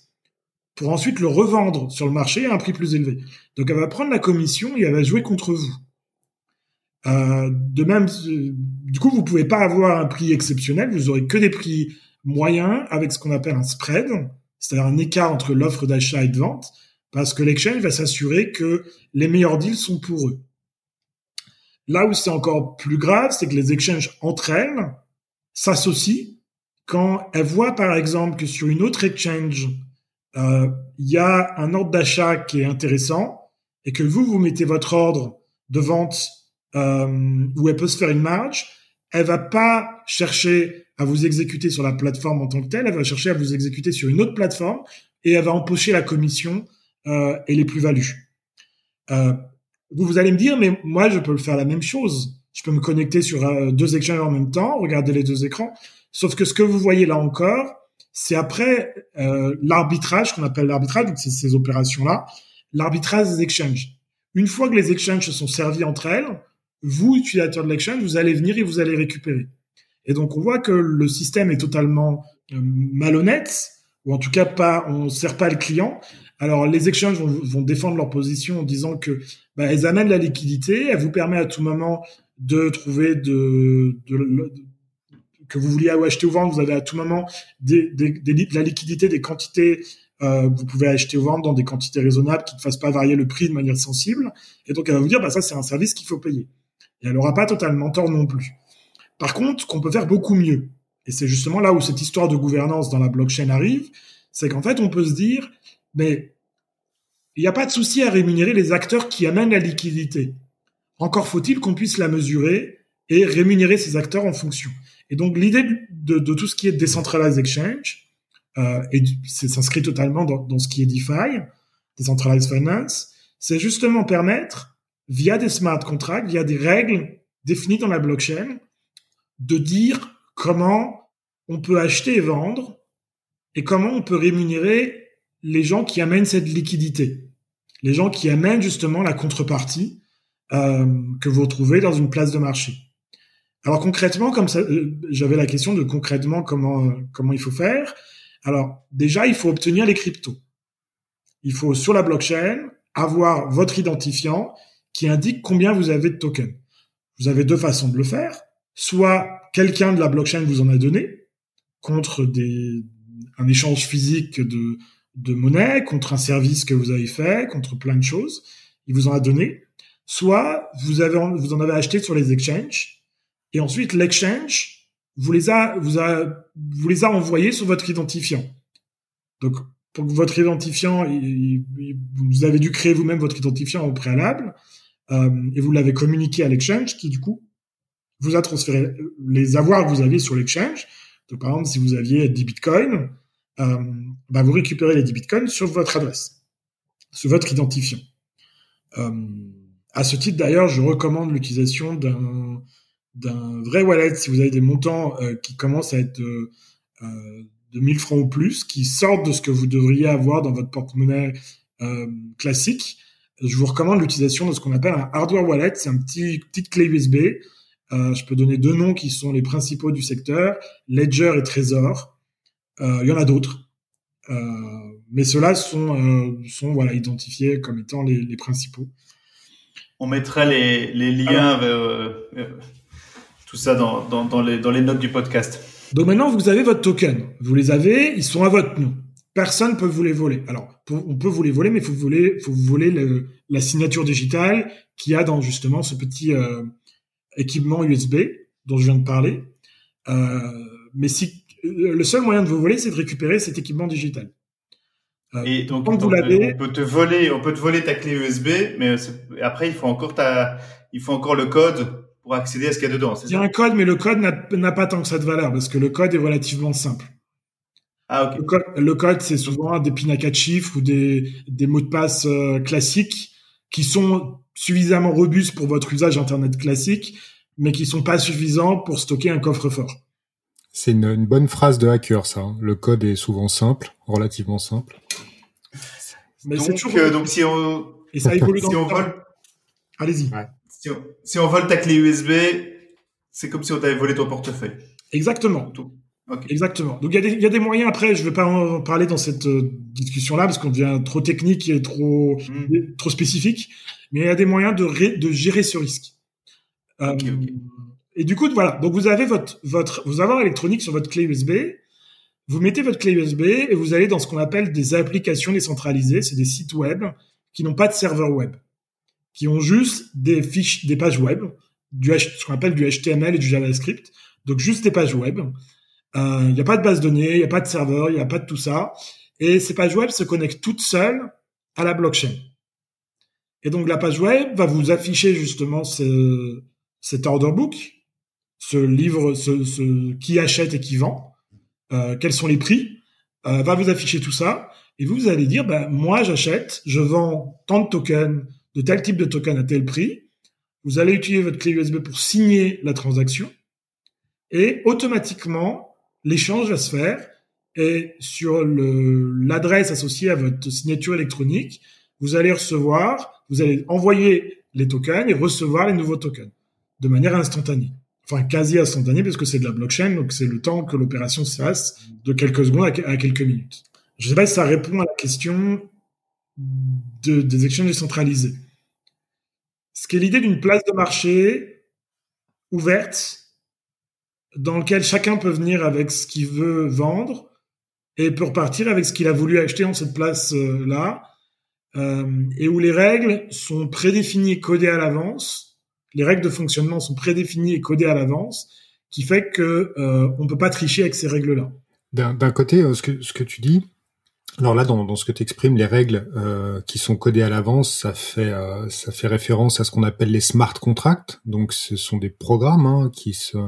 pour ensuite le revendre sur le marché à un prix plus élevé. Donc elle va prendre la commission et elle va jouer contre vous. Euh, de même, euh, du coup, vous pouvez pas avoir un prix exceptionnel, vous aurez que des prix moyens avec ce qu'on appelle un spread, c'est-à-dire un écart entre l'offre d'achat et de vente, parce que l'exchange va s'assurer que les meilleurs deals sont pour eux. Là où c'est encore plus grave, c'est que les exchanges entre elles s'associent quand elles voient par exemple que sur une autre exchange, euh, il y a un ordre d'achat qui est intéressant et que vous, vous mettez votre ordre de vente euh, où elle peut se faire une marge, elle va pas chercher à vous exécuter sur la plateforme en tant que telle, elle va chercher à vous exécuter sur une autre plateforme et elle va empocher la commission euh, et les plus-values. Euh, vous, allez me dire, mais moi, je peux faire la même chose. Je peux me connecter sur euh, deux exchanges en même temps, regarder les deux écrans. Sauf que ce que vous voyez là encore, c'est après euh, l'arbitrage qu'on appelle l'arbitrage, donc c'est ces opérations-là, l'arbitrage des exchanges. Une fois que les exchanges se sont servis entre elles, vous, utilisateur de l'exchange, vous allez venir et vous allez récupérer. Et donc on voit que le système est totalement euh, malhonnête, ou en tout cas pas, on sert pas le client. Alors les exchanges vont, vont, défendre leur position en disant que bah, elles amènent la liquidité, elles vous permettent à tout moment de trouver de, de, que vous vouliez acheter ou vendre, vous avez à tout moment des, des, des, de la liquidité, des quantités euh, vous pouvez acheter ou vendre dans des quantités raisonnables qui ne fassent pas varier le prix de manière sensible. Et donc elle va vous dire, bah ça c'est un service qu'il faut payer. Et elle n'aura pas totalement tort non plus. Par contre, qu'on peut faire beaucoup mieux, et c'est justement là où cette histoire de gouvernance dans la blockchain arrive, c'est qu'en fait on peut se dire, mais il n'y a pas de souci à rémunérer les acteurs qui amènent la liquidité. Encore faut-il qu'on puisse la mesurer et rémunérer ces acteurs en fonction. Et donc l'idée de, tout ce qui est decentralized exchange, euh, et s'inscrit totalement dans, dans, ce qui est DeFi, decentralized finance, c'est justement permettre, via des smart contracts, via des règles définies dans la blockchain, de dire comment on peut acheter et vendre et comment on peut rémunérer les gens qui amènent cette liquidité, les gens qui amènent justement la contrepartie euh, que vous retrouvez dans une place de marché. Alors concrètement, comme ça, euh, j'avais la question de concrètement comment comment il faut faire. Alors déjà, il faut obtenir les cryptos. Il faut sur la blockchain avoir votre identifiant qui indique combien vous avez de tokens. Vous avez deux façons de le faire. Soit quelqu'un de la blockchain vous en a donné contre un échange physique de, de monnaie, contre un service que vous avez fait, contre plein de choses. Il vous en a donné. Soit vous avez, vous en avez acheté sur les exchanges et ensuite, l'exchange vous les a, vous a, vous les a envoyés sur votre identifiant. Donc, pour votre identifiant, vous avez dû créer vous-même votre identifiant au préalable, euh, et vous l'avez communiqué à l'exchange, qui du coup vous a transféré les avoirs que vous aviez sur l'exchange. Donc, par exemple, si vous aviez 10 bitcoins, euh, bah, vous récupérez les 10 bitcoins sur votre adresse, sur votre identifiant. Euh, à ce titre, d'ailleurs, je recommande l'utilisation d'un d'un vrai wallet si vous avez des montants euh, qui commencent à être euh, euh de 1000 francs ou plus, qui sortent de ce que vous devriez avoir dans votre porte-monnaie euh, classique. Je vous recommande l'utilisation de ce qu'on appelle un hardware wallet. C'est un petit petite clé USB je peux donner deux noms qui sont les principaux du secteur, Ledger et Trésor. Euh, il y en a d'autres, euh, mais ceux-là sont sont voilà identifiés comme étant les, les principaux. On mettra les, les liens vers tout ça dans, dans, dans, les, dans les notes du podcast. Donc maintenant, vous avez votre token. Vous les avez, ils sont à votre nom. Personne ne peut vous les voler. Alors, on peut vous les voler, mais il faut vous voler, faut vous voler le, la signature digitale qu'il y a dans justement ce petit euh, équipement USB dont je viens de parler. Euh, mais si le seul moyen de vous voler, c'est de récupérer cet équipement digital. Euh, et donc, vous l'avez, on peut te voler, on peut te voler ta clé USB, mais après il faut encore ta, il faut encore le code pour accéder à ce qu'il y a dedans. Il y a un code, mais le code n'a pas tant que ça de valeur parce que le code est relativement simple. Ah, ok. Le code, c'est souvent des pins à quatre chiffres ou des, des mots de passe euh, classiques qui sont suffisamment robustes pour votre usage Internet classique, mais qui sont pas suffisants pour stocker un coffre-fort. C'est une, une, bonne phrase de hacker, ça. Hein. Le code est souvent simple, relativement simple. Mais donc, toujours... euh, donc si on... Et ça évolue dans si le on vole... Allez-y. Ouais si on, si on vole ta clé USB, c'est comme si on t'avait volé ton portefeuille. Exactement. Okay. Exactement. Donc il y, y, a des moyens. Après, je ne vais pas en parler dans cette euh, discussion-là parce qu'on devient trop technique et trop mm. trop spécifique. Mais il y a des moyens de, de gérer ce risque. Euh, okay, okay. Et du coup, voilà. Donc vous avez votre votre vous avez électronique sur votre clé USB. Vous mettez votre clé USB et vous allez dans ce qu'on appelle des applications décentralisées. C'est des sites web qui n'ont pas de serveur web qui ont juste des fiches, des pages web, du ce qu'on appelle du HTML et du JavaScript. Donc juste des pages web. Il euh, n'y a pas de base de données, il n'y a pas de serveur, il n'y a pas de tout ça. Et ces pages web se connectent toutes seules à la blockchain. Et donc la page web va vous afficher justement ce, cet order book, ce livre, ce, qui achète et qui vend, euh, quels sont les prix, euh, va vous afficher tout ça. Et vous, vous allez dire, ben, moi j'achète, je vends tant de tokens de tel type de token à tel prix. Vous allez utiliser votre clé USB pour signer la transaction et automatiquement, l'échange va se faire et sur l'adresse associée à votre signature électronique, vous allez recevoir, vous allez envoyer les tokens et recevoir les nouveaux tokens de manière instantanée. Enfin, quasi instantanée parce que c'est de la blockchain, donc c'est le temps que l'opération se fasse de quelques secondes à quelques minutes. Je ne sais pas si ça répond à la question de, des exchanges décentralisés ce qui est l'idée d'une place de marché ouverte dans lequel chacun peut venir avec ce qu'il veut vendre et peut repartir avec ce qu'il a voulu acheter dans cette place-là, euh, et où les règles sont prédéfinies codées à l'avance. Les règles de fonctionnement sont prédéfinies et codées à l'avance, qui fait que euh, on peut pas tricher avec ces règles-là. D'un côté, euh, ce que ce que tu dis, alors là, dans, dans ce que tu exprimes, les règles euh, qui sont codées à l'avance, ça fait euh, ça fait référence à ce qu'on appelle les smart contracts. Donc, ce sont des programmes hein, qui se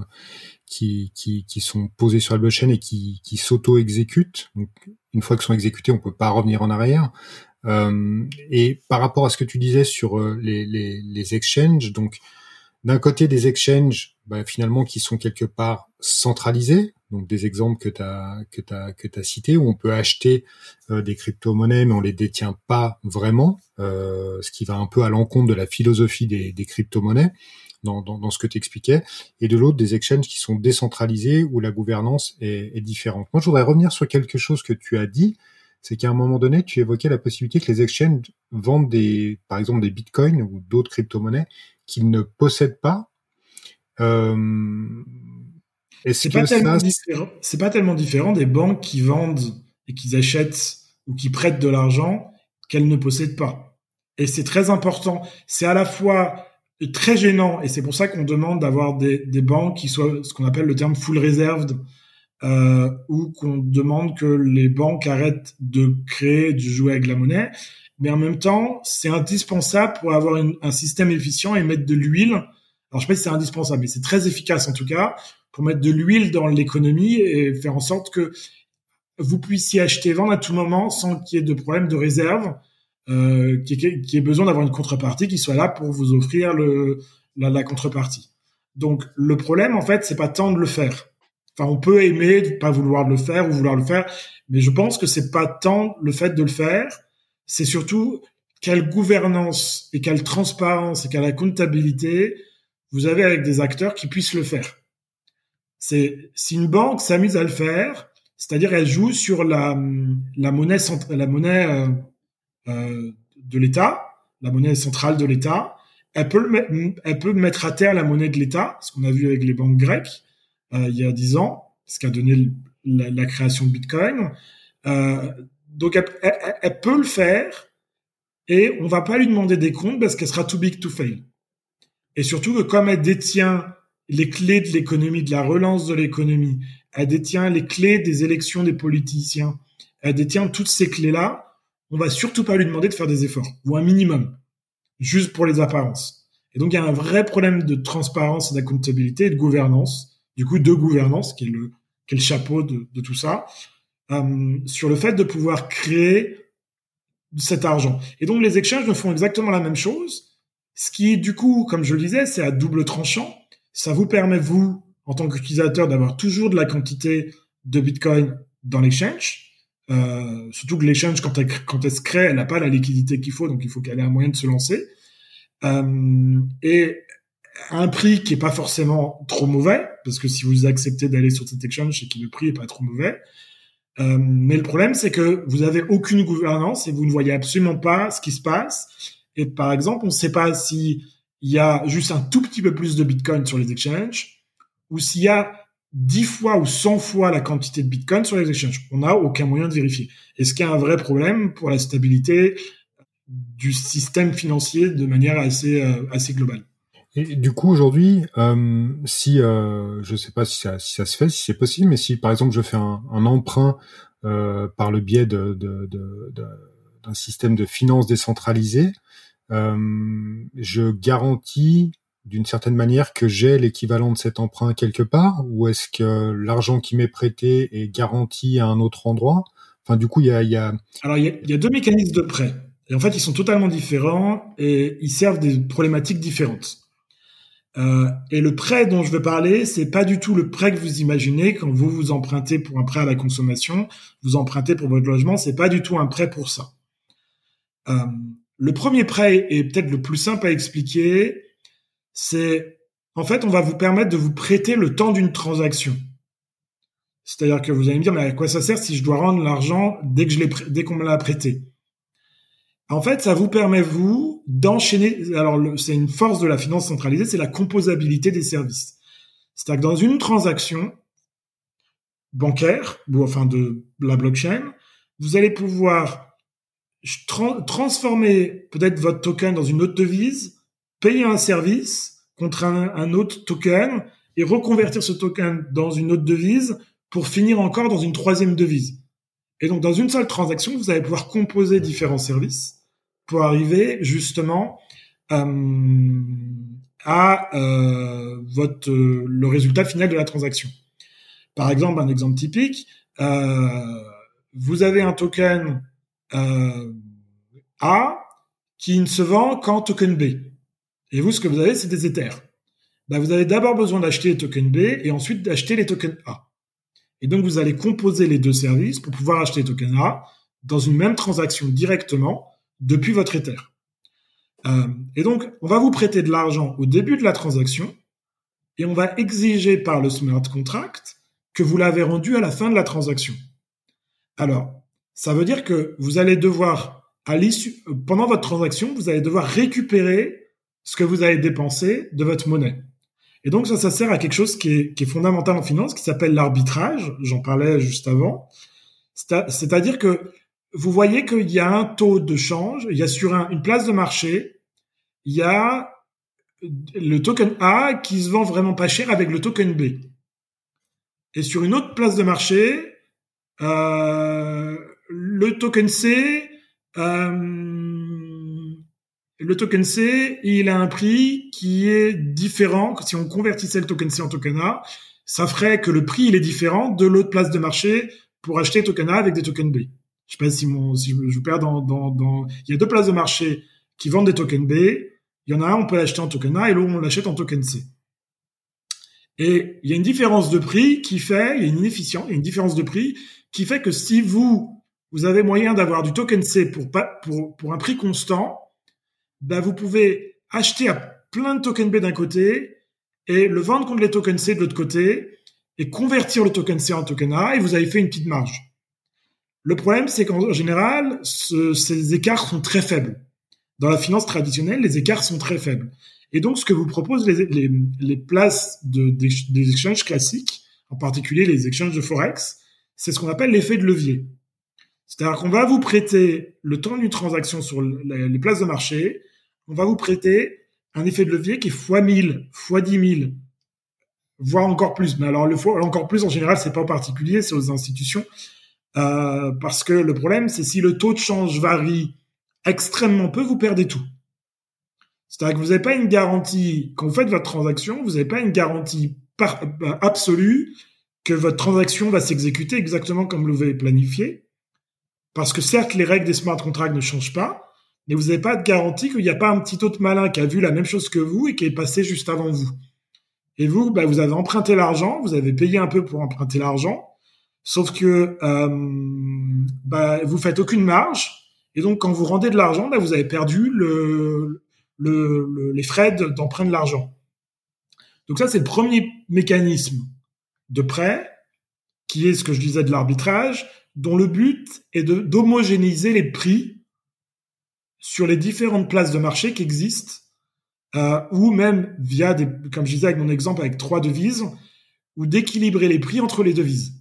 qui, qui, qui sont posés sur la blockchain et qui, qui s'auto-exécutent. Donc, une fois qu'ils sont exécutés, on peut pas revenir en arrière. Euh, et par rapport à ce que tu disais sur euh, les, les, les exchanges, donc d'un côté des exchanges bah, finalement qui sont quelque part centralisés, donc des exemples que tu as que que cités où on peut acheter euh, des crypto-monnaies mais on les détient pas vraiment, euh, ce qui va un peu à l'encontre de la philosophie des, des crypto-monnaies dans, ce que tu expliquais, et de l'autre des exchanges qui sont décentralisés où la gouvernance est, est différente. Moi, je voudrais revenir sur quelque chose que tu as dit, c'est qu'à un moment donné, tu évoquais la possibilité que les exchanges vendent des, par exemple, des bitcoins ou d'autres crypto-monnaies qu'ils ne possèdent pas. Euh, c'est pas, tellement différent. C'est pas tellement différent des banques qui vendent et qui achètent ou qui prêtent de l'argent qu'elles ne possèdent pas. Et c'est très important. C'est à la fois très gênant et c'est pour ça qu'on demande d'avoir des, des, banques qui soient ce qu'on appelle le terme full reserved euh, ou qu'on demande que les banques arrêtent de créer, de jouer avec la monnaie. Mais en même temps, c'est indispensable pour avoir une, un système efficient et mettre de l'huile. Alors je sais pas si c'est indispensable, mais c'est très efficace en tout cas pour mettre de l'huile dans l'économie et faire en sorte que vous puissiez acheter, vendre à tout moment sans qu'il y ait de problème de réserve, euh, qui, qui ait besoin d'avoir une contrepartie qui soit là pour vous offrir le, la, la contrepartie. Donc le problème en fait, c'est pas tant de le faire. Enfin, on peut aimer de pas vouloir le faire ou vouloir le faire, mais je pense que c'est pas tant le fait de le faire, c'est surtout quelle gouvernance et quelle transparence et quelle comptabilité vous avez avec des acteurs qui puissent le faire. C'est si une banque s'amuse à le faire, c'est-à-dire elle joue sur la, la monnaie la monnaie euh, euh, de l'État, la monnaie centrale de l'État, elle peut elle peut mettre à terre la monnaie de l'État, ce qu'on a vu avec les banques grecques euh, il y a dix ans, ce qui a donné la, création de Bitcoin. Euh, donc elle, peut le faire et on va pas lui demander des comptes parce qu'elle sera too big to fail. Et surtout que comme elle détient les clés de l'économie, de la relance de l'économie, elle détient les clés des élections des politiciens, elle détient toutes ces clés-là, on va surtout pas lui demander de faire des efforts, ou un minimum, juste pour les apparences. Et donc il y a un vrai problème de transparence, d'accountabilité et de gouvernance, du coup de gouvernance, qui est le, chapeau de tout ça, euh, sur le fait de pouvoir créer cet argent. Et donc les exchanges ne font exactement la même chose, ce qui du coup, comme je le disais, c'est à double tranchant. Ça vous permet, vous, en tant qu'utilisateur, d'avoir toujours de la quantité de Bitcoin dans l'exchange. Euh, surtout que l'échange, quand elle, quand elle se crée, elle n'a pas la liquidité qu'il faut, donc il faut qu'elle ait un moyen de se lancer. Euh, et un prix qui est pas forcément trop mauvais, parce que si vous acceptez d'aller sur cet exchange, c'est que le prix est pas trop mauvais. Euh, mais le problème, c'est que vous avez aucune gouvernance et vous ne voyez absolument pas ce qui se passe. Et par exemple, on ne sait pas s'il y a juste un tout petit peu plus de Bitcoin sur les exchanges ou s'il y a 10 fois ou 100 fois la quantité de Bitcoin sur les exchanges. On n'a aucun moyen de vérifier. Est-ce qu'il y a un vrai problème pour la stabilité du système financier de manière assez, euh, assez globale? Et du coup, aujourd'hui, euh, si euh, je sais pas si ça, se fait, si c'est possible, mais si par exemple je fais un, un emprunt euh, par le biais d'un système de finances décentralisé, je garantis d'une certaine manière que j'ai l'équivalent de cet emprunt quelque part, ou est-ce que l'argent qui m'est prêté est garanti à un autre endroit? Enfin, du coup, il y a. Alors, il y a deux mécanismes de prêt. Et en fait, ils sont totalement différents et ils servent des problématiques différentes. Euh, et le prêt dont je veux parler, c'est pas du tout le prêt que vous imaginez quand vous vous empruntez pour un prêt à la consommation, vous empruntez pour votre logement, c'est pas du tout un prêt pour ça. Euh, le premier prêt est peut-être le plus simple à expliquer, c'est en fait on va vous permettre de vous prêter le temps d'une transaction. C'est-à-dire que vous allez me dire mais à quoi ça sert si je dois rendre l'argent dès que je dès qu'on me l'a prêté? En fait, ça vous permet, vous, d'enchaîner. Alors, c'est une force de la finance centralisée, c'est la composabilité des services. C'est-à-dire que dans une transaction bancaire, ou enfin de la blockchain, vous allez pouvoir transformer peut-être votre token dans une autre devise, payer un service contre un, un autre token et reconvertir ce token dans une autre devise pour finir encore dans une troisième devise. Et donc, dans une seule transaction, vous allez pouvoir composer différents services pour arriver justement euh, à euh, votre le résultat final de la transaction. Par exemple, un exemple typique, euh, vous avez un token euh, A qui ne se vend qu'en token B. Et vous, ce que vous avez, c'est des Ethers. Ben, vous avez d'abord besoin d'acheter les tokens B et ensuite d'acheter les tokens A. Et donc, vous allez composer les deux services pour pouvoir acheter les tokens A dans une même transaction directement depuis votre Ether. Euh, et donc, on va vous prêter de l'argent au début de la transaction et on va exiger par le smart contract que vous l'avez rendu à la fin de la transaction. Alors, ça veut dire que vous allez devoir, à l'issue, pendant votre transaction, vous allez devoir récupérer ce que vous avez dépensé de votre monnaie. Et donc ça, ça sert à quelque chose qui est, qui est fondamental en finance, qui s'appelle l'arbitrage. J'en parlais juste avant. C'est-à-dire que vous voyez qu'il y a un taux de change, il y a sur une place de marché, il y a le token A qui se vend vraiment pas cher avec le token B. Et sur une autre place de marché, euh, le token C, euh, le token C, il a un prix qui est différent. Si on convertissait le token C en token A, ça ferait que le prix il est différent de l'autre place de marché pour acheter token A avec des tokens B. Je sais pas si, mon, si je, je perds dans, dans, dans... Il y a deux places de marché qui vendent des tokens B. Il y en a un, on peut l'acheter en token A et l'autre, on l'achète en token C. Et il y a une différence de prix qui fait, il y a une inefficience, il y a une différence de prix qui fait que si vous, vous avez moyen d'avoir du token C pour, pour, pour un prix constant, ben vous pouvez acheter à plein de tokens B d'un côté et le vendre contre les tokens C de l'autre côté et convertir le token C en token A et vous avez fait une petite marge. Le problème, c'est qu'en général, ces écarts sont très faibles. Dans la finance traditionnelle, les écarts sont très faibles. Et donc, ce que vous proposent les, places de, des, des classiques, en particulier les exchanges de Forex, c'est ce qu'on appelle l'effet de levier. C'est-à-dire qu'on va vous prêter le temps d'une transaction sur les places de marché, on va vous prêter un effet de levier qui est fois 1000, fois 10 000, voire encore plus. Mais alors le fois encore plus en général, c'est pas en particulier, c'est aux institutions, euh, parce que le problème, c'est si le taux de change varie extrêmement peu, vous perdez tout. C'est-à-dire que vous n'avez pas une garantie, quand vous faites votre transaction, vous n'avez pas une garantie par, euh, absolue que votre transaction va s'exécuter exactement comme vous l'avez planifié. Parce que certes, les règles des smart contracts ne changent pas, mais vous n'avez pas de garantie qu'il n'y a pas un petit autre malin qui a vu la même chose que vous et qui est passé juste avant vous. Et vous, bah, vous avez emprunté l'argent, vous avez payé un peu pour emprunter l'argent, sauf que euh, bah, vous faites aucune marge, et donc quand vous rendez de l'argent, bah, vous avez perdu le, le, les frais d'emprunt de l'argent. Donc ça, c'est le premier mécanisme de prêt, qui est ce que je disais de l'arbitrage, dont le but est d'homogénéiser les prix sur les différentes places de marché qui existent, euh, ou même via des, comme je disais avec mon exemple avec trois devises, ou d'équilibrer les prix entre les devises.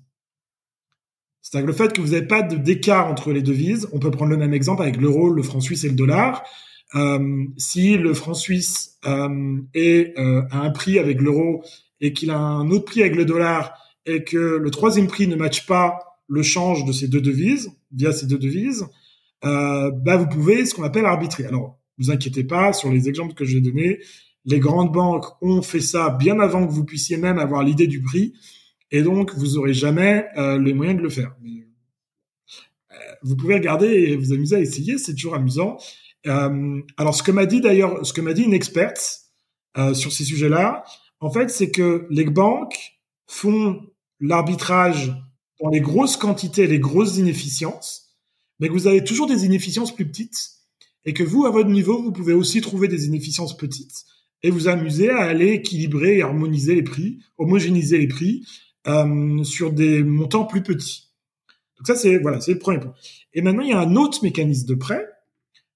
C'est-à-dire le fait que vous n'avez pas d'écart entre les devises, on peut prendre le même exemple avec l'euro, le franc suisse et le dollar. Euh, si le franc suisse euh, est euh, à un prix avec l'euro et qu'il a un autre prix avec le dollar et que le troisième prix ne matche pas le change de ces deux devises via ces deux devises, euh, bah vous pouvez ce qu'on appelle arbitrer. Alors, vous inquiétez pas sur les exemples que je vais donner. Les grandes banques ont fait ça bien avant que vous puissiez même avoir l'idée du prix, et donc vous aurez jamais euh, les moyens de le faire. Euh, vous pouvez regarder et vous amuser à essayer, c'est toujours amusant. Euh, alors, ce que m'a dit d'ailleurs, ce que m'a dit une experte euh, sur ces sujets-là, en fait, c'est que les banques font l'arbitrage dans les grosses quantités, les grosses inefficiences, mais que vous avez toujours des inefficiences plus petites et que vous, à votre niveau, vous pouvez aussi trouver des inefficiences petites et vous amuser à aller équilibrer et harmoniser les prix, homogénéiser les prix euh, sur des montants plus petits. Donc ça, c'est voilà, c'est le premier point. Et maintenant, il y a un autre mécanisme de prêt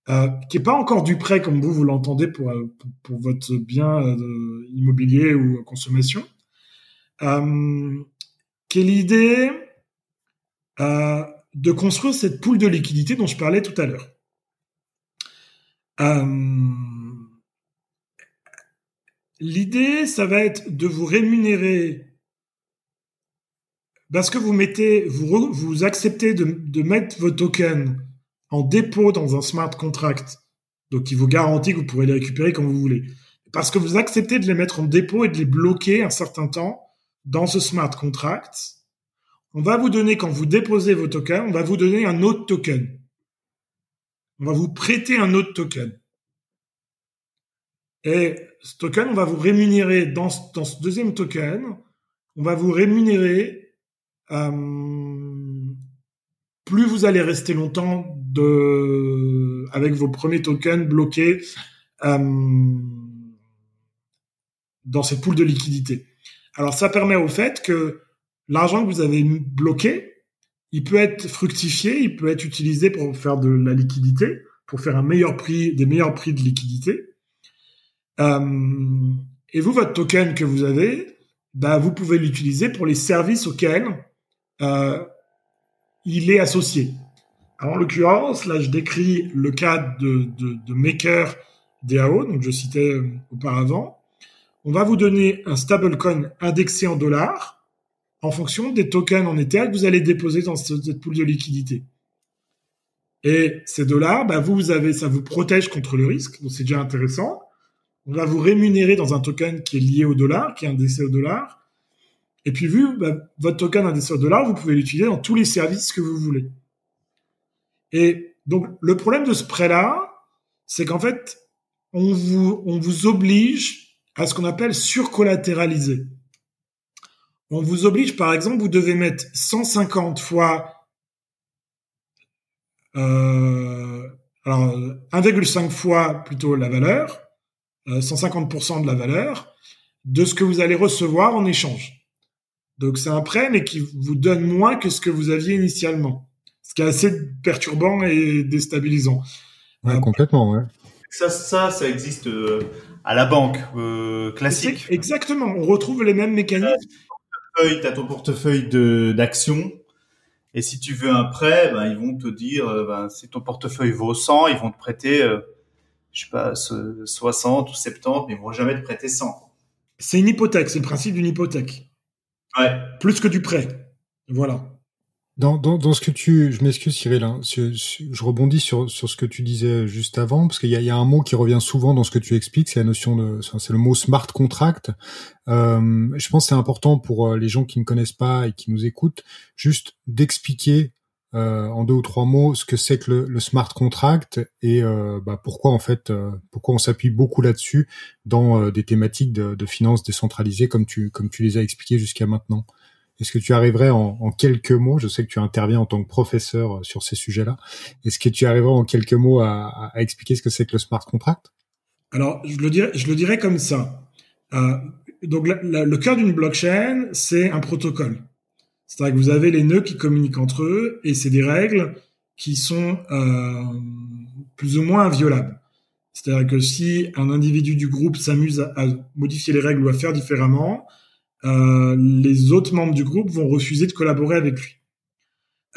euh, qui est pas encore du prêt comme vous vous l'entendez pour, euh, pour, votre bien immobilier ou consommation, euh, qui est l'idée de construire cette poule de liquidité dont je parlais tout à l'heure. L'idée, ça va être de vous rémunérer parce que vous mettez, vous, vous acceptez de, de mettre vos tokens en dépôt dans un smart contract, donc qui vous garantit que vous pourrez les récupérer quand vous voulez. Parce que vous acceptez de les mettre en dépôt et de les bloquer un certain temps dans ce smart contract, on va vous donner, quand vous déposez vos tokens, on va vous donner un autre token. On va vous prêter un autre token. Et ce token, on va vous rémunérer dans, dans ce deuxième token, on va vous rémunérer plus vous allez rester longtemps avec vos premiers tokens bloqués euh, dans cette poule de liquidité. Alors ça permet au fait que l'argent que vous avez bloqué, il peut être fructifié, il peut être utilisé pour faire de la liquidité, pour faire un meilleur prix, des meilleurs prix de liquidité. Euh, et vous, votre token que vous avez, bah, vous pouvez l'utiliser pour les services auxquels euh, il est associé. En l'occurrence, là, je décris le cas de, de, de Maker DAO, donc je citais euh, auparavant. On va vous donner un stablecoin indexé en dollars en fonction des tokens en Ether que vous allez déposer dans cette pool de liquidité. Et ces dollars, bah, vous, vous avez, ça vous protège contre le risque, donc c'est déjà intéressant. On va vous rémunérer dans un token qui est lié au dollar, qui est indexé au dollar. Et puis, vu bah, votre token au dollar, vous pouvez l'utiliser dans tous les services que vous voulez. Et donc, le problème de ce prêt-là, c'est qu'en fait, on vous, on vous oblige à ce qu'on appelle surcollatéraliser. On vous oblige, par exemple, vous devez mettre 150 fois, euh, alors 1,5 fois plutôt la valeur, euh, 150% de la valeur, de ce que vous allez recevoir en échange. Donc c'est un prêt, mais qui vous donne moins que ce que vous aviez initialement. Ce qui est assez perturbant et déstabilisant. Ouais, complètement, ouais. Ça, ça, ça existe euh, à la banque euh, classique. Exactement, on retrouve les mêmes mécanismes. Tu as ton portefeuille d'actions. Et si tu veux un prêt, ben, ils vont te dire, euh, ben, si ton portefeuille vaut 100, ils vont te prêter, euh, je sais pas, 60 ou 70, mais ils vont jamais te prêter 100. C'est une hypothèque, c'est le principe d'une hypothèque. Ouais. Plus que du prêt. Voilà. Dans, dans, dans, ce que tu, je m'excuse Cyril, hein, je, je, rebondis sur, sur ce que tu disais juste avant, parce qu'il y a, y a, un mot qui revient souvent dans ce que tu expliques, c'est la notion de, c'est le mot smart contract. Euh, je pense que c'est important pour euh, les gens qui ne connaissent pas et qui nous écoutent, juste d'expliquer euh, en deux ou trois mots ce que c'est que le, le, smart contract et euh, bah, pourquoi en fait, euh, pourquoi on s'appuie beaucoup là-dessus dans des thématiques de, de finances décentralisées comme tu, comme tu les as expliquées jusqu'à maintenant. Est-ce que tu arriverais en, en, quelques mots, je sais que tu interviens en tant que professeur euh, sur ces sujets-là, est-ce que tu arriverais en quelques mots à, à, expliquer ce que c'est que le smart contract? Alors, je le dirais, je le dirais comme ça. Euh, donc, le cœur d'une blockchain, c'est un protocole. C'est-à-dire que vous avez les nœuds qui communiquent entre eux et c'est des règles qui sont euh, plus ou moins inviolables. C'est-à-dire que si un individu du groupe s'amuse à, modifier les règles ou à faire différemment, euh, les autres membres du groupe vont refuser de collaborer avec lui.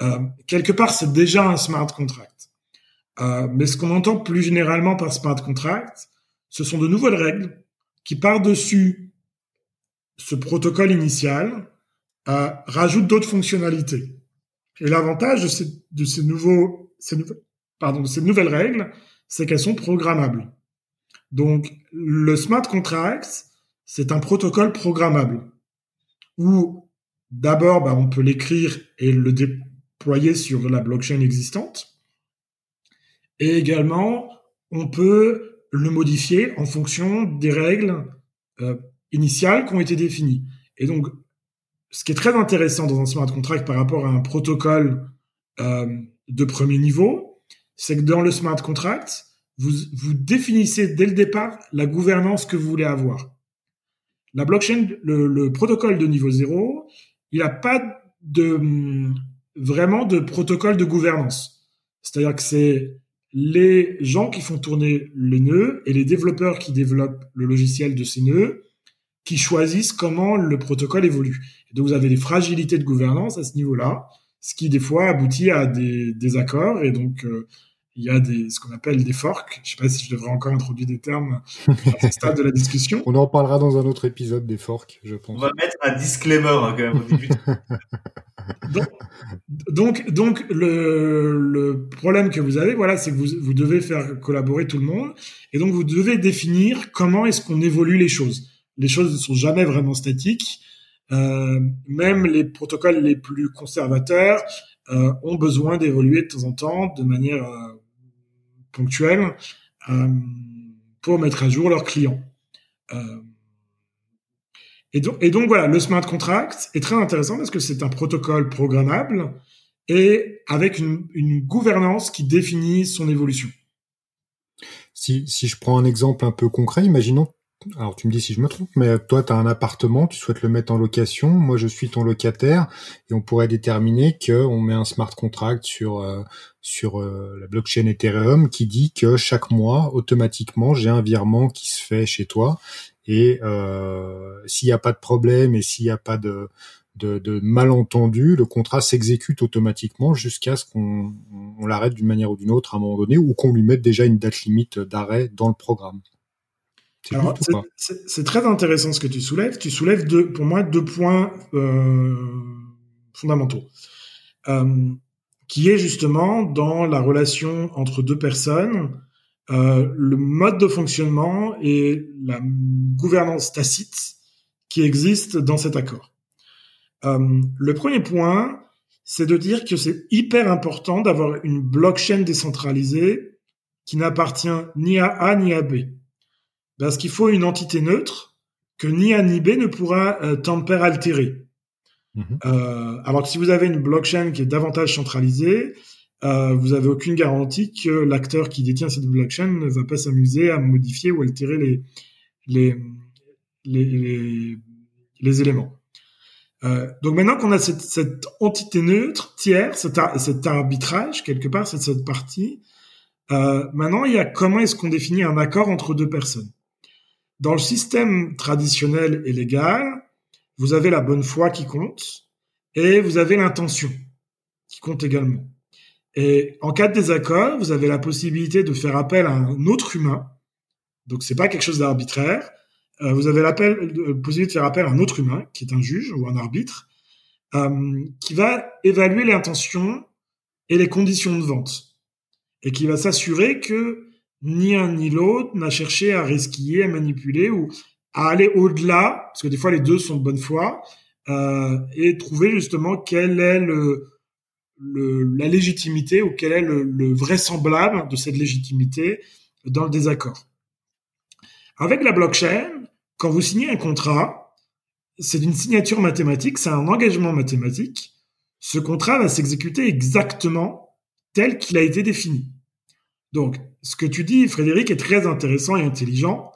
Euh, quelque part, c'est déjà un smart contract. Euh, mais ce qu'on entend plus généralement par smart contract, ce sont de nouvelles règles qui, par-dessus ce protocole initial, euh, rajoutent d'autres fonctionnalités. Et l'avantage de ces, de ces nouveaux, ces, pardon, ces nouvelles règles, c'est qu'elles sont programmables. Donc, le smart contract, c'est un protocole programmable où d'abord bah, on peut l'écrire et le déployer sur la blockchain existante, et également on peut le modifier en fonction des règles euh, initiales qui ont été définies. Et donc, ce qui est très intéressant dans un smart contract par rapport à un protocole euh, de premier niveau, c'est que dans le smart contract, vous, définissez dès le départ la gouvernance que vous voulez avoir. La blockchain, le, le protocole de niveau zéro, il n'a pas de vraiment de protocole de gouvernance. C'est-à-dire que c'est les gens qui font tourner les nœuds et les développeurs qui développent le logiciel de ces nœuds qui choisissent comment le protocole évolue. Et donc vous avez des fragilités de gouvernance à ce niveau-là, ce qui des fois aboutit à des, des accords et donc euh, il y a des, ce qu'on appelle des forks. Je sais pas si je devrais encore introduire des termes à ce stade de la discussion. On en parlera dans un autre épisode des forks, je pense. On va mettre un disclaimer hein, quand même au début. donc, donc, donc, le, le problème que vous avez, voilà, c'est que vous, vous devez faire collaborer tout le monde, et donc vous devez définir comment est-ce qu'on évolue les choses. Les choses ne sont jamais vraiment statiques. Euh, même les protocoles les plus conservateurs euh, ont besoin d'évoluer de temps en temps de manière euh, ponctuelles euh, pour mettre à jour leurs clients. Et, donc, voilà, le smart contract est très intéressant parce que c'est un protocole programmable et avec une, gouvernance qui définit son évolution. Si je prends un exemple un peu concret, imaginons alors tu me dis si je me trompe, mais toi, tu as un appartement, tu souhaites le mettre en location, moi je suis ton locataire, et on pourrait déterminer qu'on met un smart contract sur, euh, sur euh, la blockchain Ethereum qui dit que chaque mois, automatiquement, j'ai un virement qui se fait chez toi, et euh, s'il n'y a pas de problème et s'il n'y a pas de, de, de malentendu, le contrat s'exécute automatiquement jusqu'à ce qu'on on, l'arrête d'une manière ou d'une autre à un moment donné, ou qu'on lui mette déjà une date limite d'arrêt dans le programme. C'est très intéressant ce que tu soulèves. Tu soulèves deux, pour moi deux points euh, fondamentaux, euh, qui est justement dans la relation entre deux personnes, euh, le mode de fonctionnement et la gouvernance tacite qui existe dans cet accord. Euh, le premier point, c'est de dire que c'est hyper important d'avoir une blockchain décentralisée qui n'appartient ni à A ni à B parce qu'il faut une entité neutre que ni A ni B ne pourra euh, altérer. Mhm. Euh, alors que si vous avez une blockchain qui est davantage centralisée, euh, vous avez aucune garantie que l'acteur qui détient cette blockchain ne va pas s'amuser à modifier ou altérer les, les, les, les, éléments. Euh, donc maintenant qu'on a cette, cette, entité neutre, tiers, cet, cet, arbitrage, quelque part, cette partie, euh, maintenant il y a comment est-ce qu'on définit un accord entre deux personnes? Dans le système traditionnel et légal, vous avez la bonne foi qui compte et vous avez l'intention qui compte également. Et en cas de désaccord, vous avez la possibilité de faire appel à un autre humain. Donc c'est pas quelque chose d'arbitraire. Euh, vous avez la euh, possibilité de faire appel à un autre humain, qui est un juge ou un arbitre, euh, qui va évaluer l'intention et les conditions de vente, et qui va s'assurer que ni un ni l'autre n'a cherché à risquer, à manipuler ou à aller au-delà, parce que des fois les deux sont de bonne foi, euh, et trouver justement quel est le, la légitimité ou quel est le, vraisemblable de cette légitimité dans le désaccord. Avec la blockchain, quand vous signez un contrat, c'est une signature mathématique, c'est un engagement mathématique. Ce contrat va s'exécuter exactement tel qu'il a été défini. Donc, ce que tu dis, Frédéric, est très intéressant et intelligent.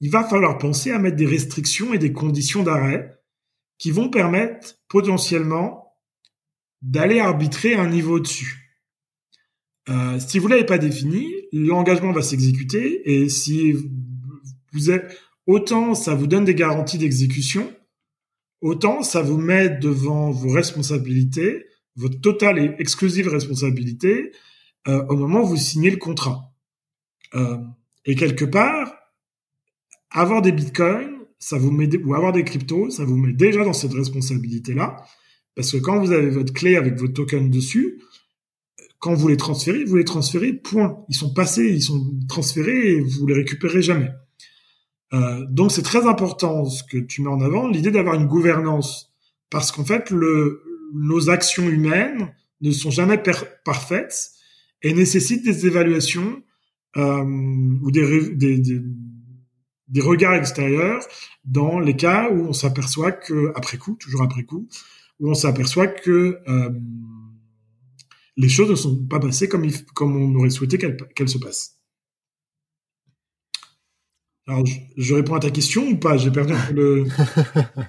Il va falloir penser à mettre des restrictions et des conditions d'arrêt qui vont permettre potentiellement d'aller arbitrer un niveau au-dessus. Euh, si vous l'avez pas défini, l'engagement va s'exécuter et si vous êtes autant ça vous donne des garanties d'exécution, autant ça vous met devant vos responsabilités, votre totale et exclusive responsabilité euh, au moment où vous signez le contrat. Euh, et quelque part, avoir des bitcoins, ça vous met ou avoir des cryptos, ça vous met déjà dans cette responsabilité-là, parce que quand vous avez votre clé avec votre token dessus, quand vous les transférez, vous les transférez, point. Ils sont passés, ils sont transférés et vous les récupérez jamais. Euh, donc c'est très important ce que tu mets en avant, l'idée d'avoir une gouvernance, parce qu'en fait le, nos actions humaines ne sont jamais parfaites et nécessitent des évaluations euh, ou des, des, des, des, regards extérieurs dans les cas où on s'aperçoit que après coup, toujours après coup, où on s'aperçoit que euh, les choses ne sont pas passées comme, comme on aurait souhaité qu'elles se passent. Alors, je, réponds à ta question ou pas? J'ai perdu le.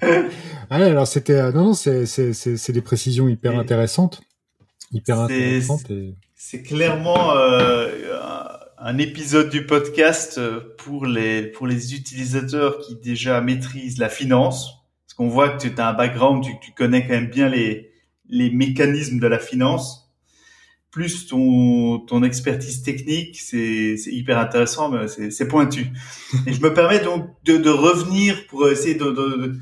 ah, alors c'était euh, non non c'est c'est c'est des précisions hyper intéressantes, hyper. C'est clairement euh, un épisode du podcast pour les pour les utilisateurs qui déjà maîtrisent la finance, parce qu'on voit que tu as un background, tu, tu connais quand même bien les les mécanismes de la finance plus ton, ton expertise technique, c'est hyper intéressant, mais c'est pointu. Et je me permets donc de, de revenir pour essayer de, de,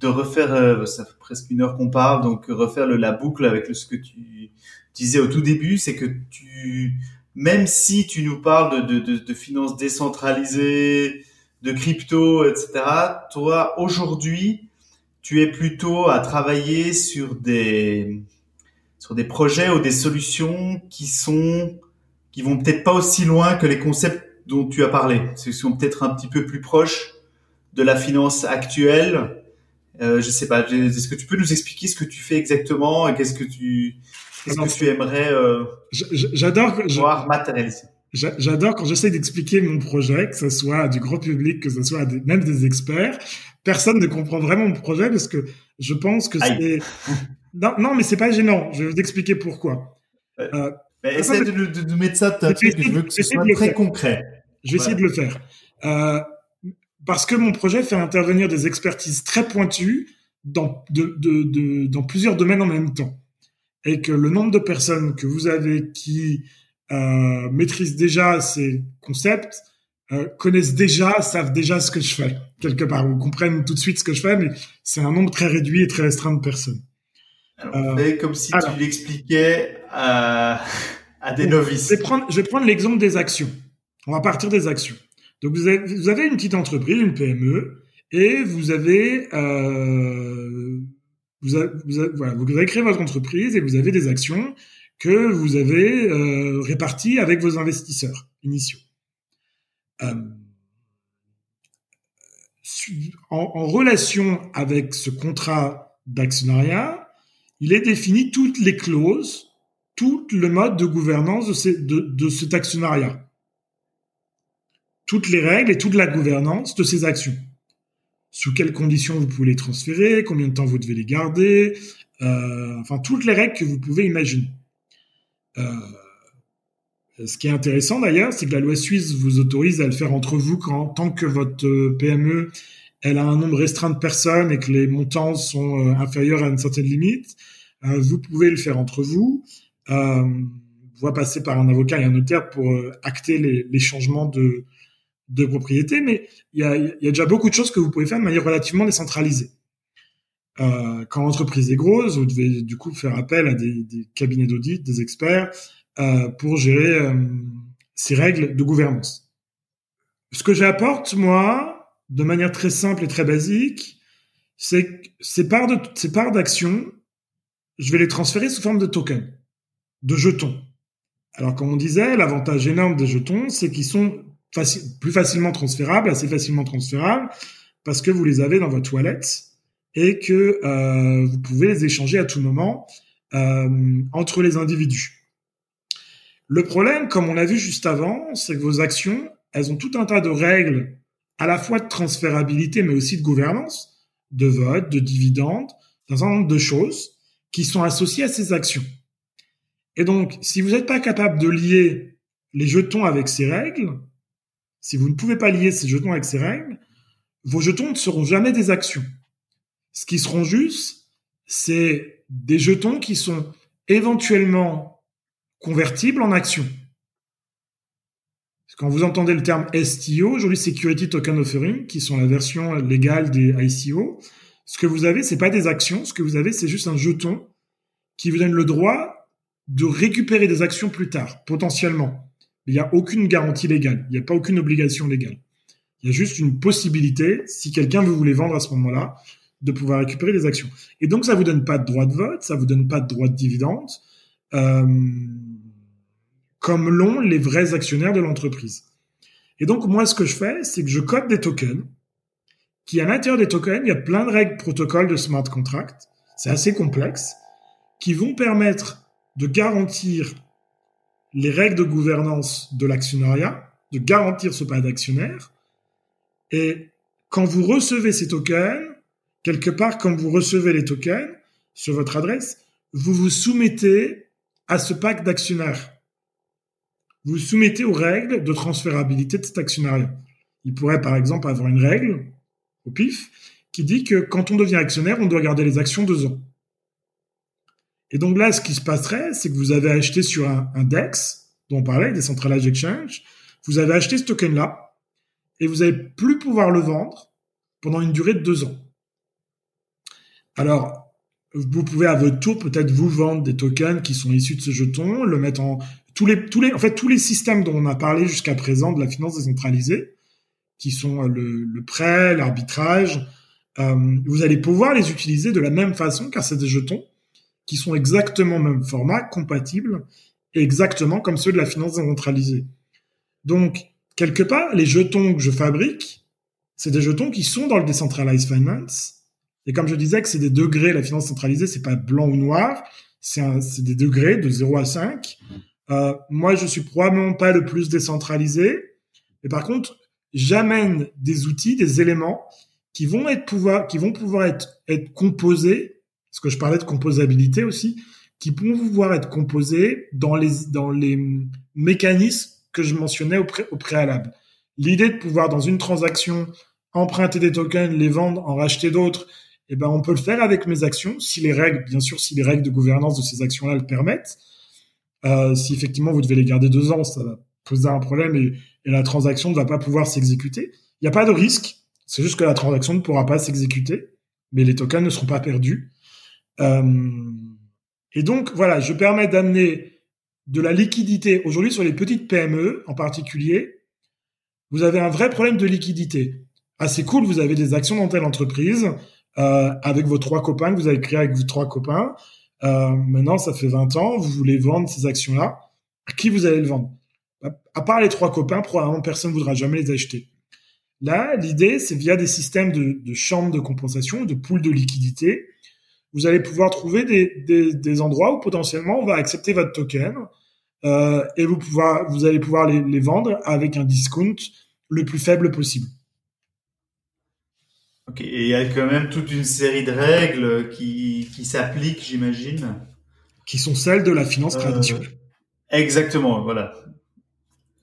de refaire, euh, ça fait presque une heure qu'on parle, donc refaire le, la boucle avec ce que tu disais au tout début, c'est que tu, même si tu nous parles de, de, de finances décentralisées, de crypto, etc., toi, aujourd'hui, tu es plutôt à travailler sur des sur des projets ou des solutions qui sont qui vont peut-être pas aussi loin que les concepts dont tu as parlé, qui sont peut-être un petit peu plus proches de la finance actuelle. Euh, je sais pas. Est-ce que tu peux nous expliquer ce que tu fais exactement et qu'est-ce que tu qu'est-ce que tu aimerais euh, j'adore voir matérialiser. J'adore quand j'essaie d'expliquer mon projet, que ce soit du grand public, que ce soit des, même des experts. Personne ne comprend vraiment mon projet parce que je pense que c'est non, non, mais c'est pas gênant. Je vais vous expliquer pourquoi. Euh, euh essaie de, de, mettre ça de je veux que ce soit très concret. Je vais essayer de le faire. Euh, parce que mon projet fait intervenir des expertises très pointues dans, de, de, de, dans plusieurs domaines en même temps. Et que le nombre de personnes que vous avez qui euh, maîtrisent déjà ces concepts, euh, connaissent déjà, savent déjà ce que je fais, quelque part, ou comprennent tout de suite ce que je fais, mais c'est un nombre très réduit et très restreint de personnes. Euh, comme si tu l'expliquais à, à des novices. Je vais prendre l'exemple des actions. On va partir des actions. Donc vous avez, vous avez une petite entreprise, une PME, et vous avez, euh, vous, vous, voilà, vous avez créé votre entreprise et vous avez des actions que vous avez euh, réparties avec vos investisseurs initiaux. Euh, en, en relation avec ce contrat d'actionnariat, il est défini toutes les clauses, tout le mode de gouvernance de, de, de cet actionnariat. Toutes les règles et toute la gouvernance de ces actions. sous quelles conditions vous pouvez les transférer, combien de temps vous devez les garder, euh, enfin toutes les règles que vous pouvez imaginer. Euh, ce qui est intéressant d'ailleurs, c'est que la loi suisse vous autorise à le faire entre vous quand tant que votre PME elle a un nombre restreint de personnes et que les montants sont euh, inférieurs à une certaine limite. Euh, vous pouvez le faire entre vous. Euh, passer par un avocat et un notaire pour euh, acter les, changements de, de propriété, mais il y a, y a, déjà beaucoup de choses que vous pouvez faire de manière relativement décentralisée. Euh, quand l'entreprise est grosse, vous devez du coup faire appel à des, des cabinets d'audit, des experts, euh, pour gérer euh, ces règles de gouvernance. Ce que j'apporte, moi, de manière très simple et très basique, c'est que ces parts de, ces parts d'action, je vais les transférer sous forme de tokens, de jetons. Alors, comme on disait, l'avantage énorme des jetons, c'est qu'ils sont plus facilement transférables, assez facilement transférables, parce que vous les avez dans votre toilette et que euh, vous pouvez les échanger à tout moment euh, entre les individus. Le problème, comme on l'a vu juste avant, c'est que vos actions, elles ont tout un tas de règles, à la fois de transférabilité, mais aussi de gouvernance, de vote, de dividendes, d'un certain nombre de choses qui sont associées à ces actions. Et donc, si vous n'êtes pas capable de lier les jetons avec ces règles, si vous ne pouvez pas lier ces jetons avec ces règles, vos jetons ne seront jamais des actions. Ce qui seront juste, c'est des jetons qui sont éventuellement convertibles en actions. Quand vous entendez le terme STO, aujourd'hui Security Token Offering, qui sont la version légale des ICO, ce que vous avez, c'est pas des actions, ce que vous avez, c'est juste un jeton qui vous donne le droit de récupérer des actions plus tard, potentiellement. Il n'y a aucune garantie légale, il n'y a pas aucune obligation légale. Il y a juste une possibilité, si quelqu'un veut vous les vendre à ce moment-là, de pouvoir récupérer des actions. Et donc, ça vous donne pas de droit de vote, ça vous donne pas de droit de dividende, euh, comme l'ont les vrais actionnaires de l'entreprise. Et donc, moi, ce que je fais, c'est que je code des tokens, qui à l'intérieur des tokens, il y a plein de règles protocoles de smart contract, c'est assez complexe, qui vont permettre de garantir les règles de gouvernance de l'actionnariat, de garantir ce pas d'actionnaire. Et quand vous recevez ces tokens, quelque part, quand vous recevez les tokens sur votre adresse, vous vous soumettez à ce pacte d'actionnaires. Vous vous soumettez aux règles de transférabilité de cet actionnariat. Il pourrait, par exemple, avoir une règle, au pif, qui dit que quand on devient actionnaire, on doit garder les actions deux ans. Et donc là, ce qui se passerait, c'est que vous avez acheté sur un, un DEX, dont on parlait, des Centralized Exchange, vous avez acheté ce token-là, et vous n'allez plus pouvoir le vendre pendant une durée de deux ans. Alors, vous pouvez à votre tour peut-être vous vendre des tokens qui sont issus de ce jeton, le mettre en tous les tous les en fait tous les systèmes dont on a parlé jusqu'à présent de la finance décentralisée, qui sont euh, le, le prêt, l'arbitrage, euh, vous allez pouvoir les utiliser de la même façon car c'est des jetons qui sont exactement au même format, compatibles, exactement comme ceux de la finance décentralisée. Donc, quelque part, les jetons que je fabrique, c'est des jetons qui sont dans le decentralized finance, et comme je disais que c'est des degrés, la finance centralisée, c'est pas blanc ou noir, c'est des degrés de 0 à 5. Euh, moi, je suis probablement pas le plus décentralisé, mais par contre, j'amène des outils, des éléments qui vont être pouvoir, qui vont pouvoir être, être composés, parce que je parlais de composabilité aussi, qui vont pouvoir être composés dans les, dans les mécanismes que je mentionnais au, pré, au préalable. L'idée de pouvoir, dans une transaction, emprunter des tokens, les vendre, en racheter d'autres, eh ben, on peut le faire avec mes actions, si les règles, bien sûr, si les règles de gouvernance de ces actions-là le permettent. Euh, si effectivement vous devez les garder deux ans, ça va poser un problème et, et la transaction ne va pas pouvoir s'exécuter. Il n'y a pas de risque, c'est juste que la transaction ne pourra pas s'exécuter, mais les tokens ne seront pas perdus. Euh, et donc voilà, je permets d'amener de la liquidité. Aujourd'hui, sur les petites PME en particulier, vous avez un vrai problème de liquidité. Ah, c'est cool, vous avez des actions dans telle entreprise, euh, avec vos trois copains que vous avez créé avec vos trois copains. Euh, maintenant, ça fait 20 ans, vous voulez vendre ces actions-là. À qui vous allez le vendre? À part les trois copains, probablement personne ne voudra jamais les acheter. Là, l'idée, c'est via des systèmes de, de chambres de compensation, de poules de liquidité, vous allez pouvoir trouver des, des, des, endroits où potentiellement on va accepter votre token euh, et vous, pouvoir, vous allez pouvoir les, les vendre avec un discount le plus faible possible. Ok, et il y a quand même toute une série de règles qui, qui s'appliquent, j'imagine. Qui sont celles de la finance Euh, traditionnelle. Exactement, voilà.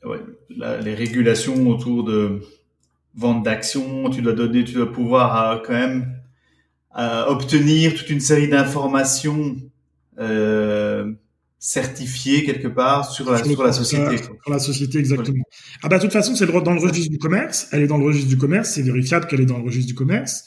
Ouais, la- les régulations autour de vente d'actions, tu dois donner, tu dois pouvoir euh, quand même obtenir toute une série d'informations euh, certifiées quelque part sur la, Sur la société. Sur la société, exactement. Ah bah, de toute façon, c'est dans le registre du commerce. Elle est dans le registre du commerce. C'est vérifiable qu'elle est dans le registre du commerce.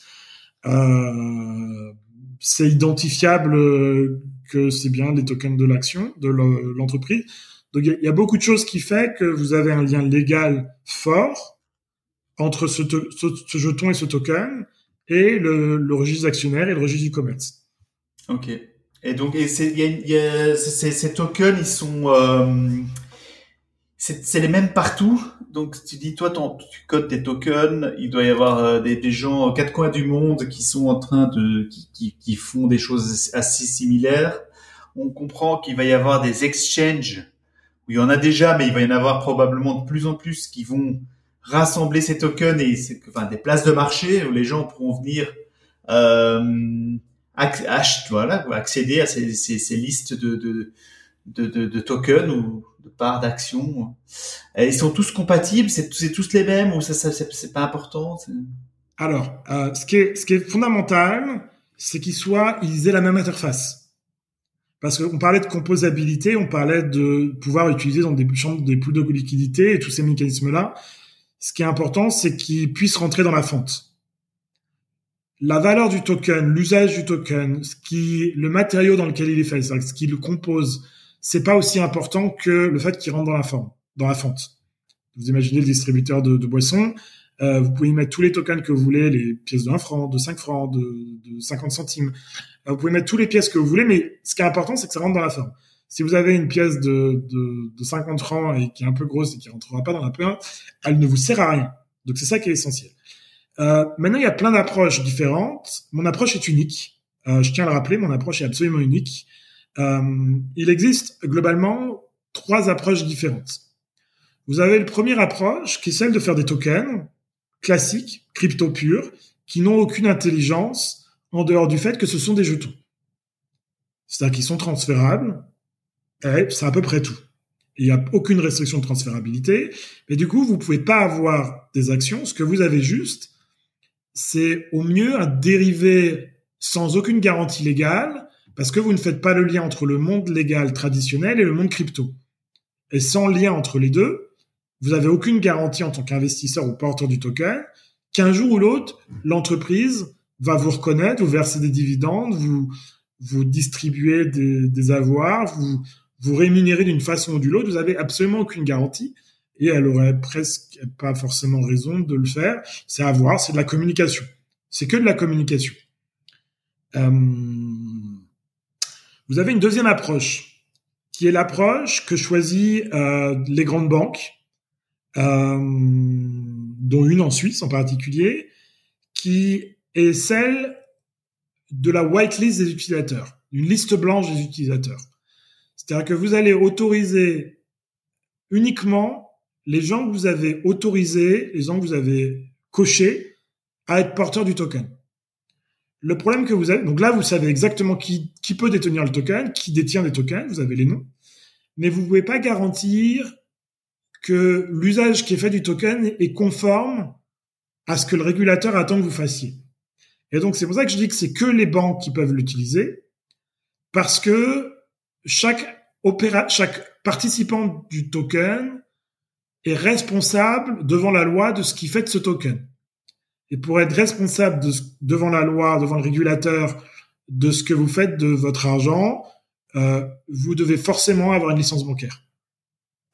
Euh, c'est identifiable euh, que c'est bien les tokens de l'action, de le- l'entreprise. Donc, il y, a- beaucoup de choses qui fait que vous avez un lien légal fort entre ce, ce, ce jeton et ce token et le, le registre actionnaire et le registre du commerce. Ok. Et donc, ces, tokens, ils sont, euh, c'est, les mêmes partout. Donc, tu dis, toi, tu codes tes tokens. Il doit y avoir euh, des, gens aux quatre coins du monde qui sont en train de, qui, qui, qui font des choses assez similaires. On comprend qu'il va y avoir des exchanges où il y en a déjà, mais il va y en avoir probablement de plus en plus qui vont rassembler ces tokens et enfin, des places de marché où les gens pourront venir. Euh, acc- voilà, accéder à ces, listes de, de, de, de, tokens ou de parts d'actions. Ils sont tous compatibles, c'est tous les mêmes ou ça, ça c'est pas important. Alors, euh, ce, qui est, ce qui est fondamental, c'est qu'ils soient, ils aient la même interface. Parce qu'on parlait de composabilité, on parlait de pouvoir utiliser dans des chambres des poules de liquidité et tous ces mécanismes-là. Ce qui est important, c'est qu'ils puissent rentrer dans la fente. La valeur du token, l'usage du token, le matériau dans lequel il est fait, ce qui le compose, c'est pas aussi important que le fait qu'il rentre dans la forme, dans la fente. Vous imaginez le distributeur de, boissons, euh, vous pouvez y mettre tous les tokens que vous voulez, les pièces de 1 franc, de 5 francs, de, de 50 centimes. Euh, vous pouvez mettre tous les pièces que vous voulez, mais ce qui est important, c'est que ça rentre dans la forme. Si vous avez une pièce de, de, de 50 francs et qui est un peu grosse et qui rentrera pas dans la pain, elle ne vous sert à rien. Donc c'est ça qui est essentiel. Euh, maintenant, il y a plein d'approches différentes. Mon approche est unique. Euh, je tiens à le rappeler, mon approche est absolument unique. Euh, il existe globalement trois approches différentes. Vous avez le première approche qui est celle de faire des tokens classiques, crypto purs, qui n'ont aucune intelligence en dehors du fait que ce sont des jetons. C'est-à-dire qu'ils sont transférables, c'est à peu près tout. Il n'y a aucune restriction de transférabilité, mais du coup, vous pouvez pas avoir des actions. Ce que vous avez juste, c'est au mieux un dérivé sans aucune garantie légale, parce que vous ne faites pas le lien entre le monde légal traditionnel et le monde crypto. Et sans lien entre les deux, vous avez aucune garantie en tant qu'investisseur ou porteur du token qu'un jour ou l'autre, l'entreprise va vous reconnaître, vous verser des dividendes, vous, vous distribuer des, des avoirs, vous, vous rémunérer d'une façon ou d'une autre. Vous avez absolument aucune garantie et elle aurait presque pas forcément raison de le faire. C'est à voir, c'est de la communication. C'est que de la communication. Euh, vous avez une deuxième approche, qui est l'approche que choisissent euh, les grandes banques, euh, dont une en Suisse en particulier, qui est celle de la whitelist des utilisateurs, une liste blanche des utilisateurs. C'est-à-dire que vous allez autoriser uniquement les gens que vous avez autorisés, les gens que vous avez cochés à être porteurs du token. Le problème que vous avez, donc là, vous savez exactement qui, qui peut détenir le token, qui détient des tokens, vous avez les noms, mais vous ne pouvez pas garantir que l'usage qui est fait du token est conforme à ce que le régulateur attend que vous fassiez. Et donc, c'est pour ça que je dis que c'est que les banques qui peuvent l'utiliser, parce que chaque opéra, chaque participant du token est responsable devant la loi de ce qui fait de ce token. Et pour être responsable de, devant la loi, devant le régulateur, de ce que vous faites de votre argent, euh, vous devez forcément avoir une licence bancaire.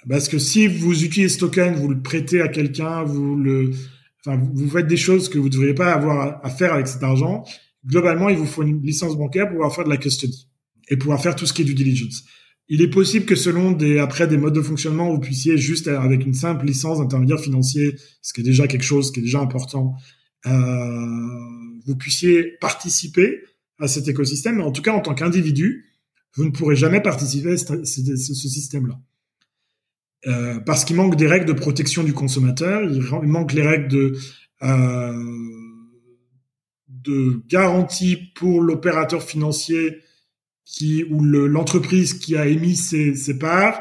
Parce que si vous utilisez ce token, vous le prêtez à quelqu'un, vous le, enfin, vous faites des choses que vous ne devriez pas avoir à faire avec cet argent. Globalement, il vous faut une licence bancaire pour pouvoir faire de la custody et pouvoir faire tout ce qui est du diligence. Il est possible que selon des, après des modes de fonctionnement, vous puissiez juste avec une simple licence d'intermédiaire financier, ce qui est déjà quelque chose qui est déjà important, euh, vous puissiez participer à cet écosystème. Mais en tout cas, en tant qu'individu, vous ne pourrez jamais participer à ce, ce, ce système-là. Euh, parce qu'il manque des règles de protection du consommateur, il, il manque les règles de, euh, de garantie pour l'opérateur financier qui ou l'entreprise qui a émis ses, ses parts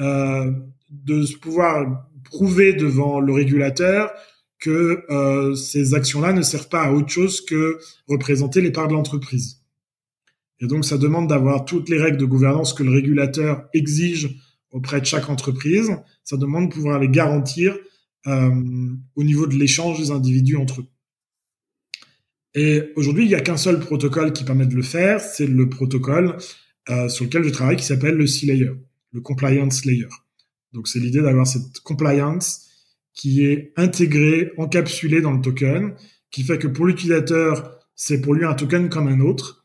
euh, de pouvoir prouver devant le régulateur que euh, ces actions-là ne servent pas à autre chose que représenter les parts de l'entreprise. Et donc, ça demande d'avoir toutes les règles de gouvernance que le régulateur exige auprès de chaque entreprise. Ça demande de pouvoir les garantir euh, au niveau de l'échange des individus entre eux. Et aujourd'hui, il n'y a qu'un seul protocole qui permet de le faire, c'est le protocole euh, sur lequel je travaille qui s'appelle le C-Layer, le Compliance Layer. Donc c'est l'idée d'avoir cette compliance qui est intégrée, encapsulée dans le token, qui fait que pour l'utilisateur, c'est pour lui un token comme un autre,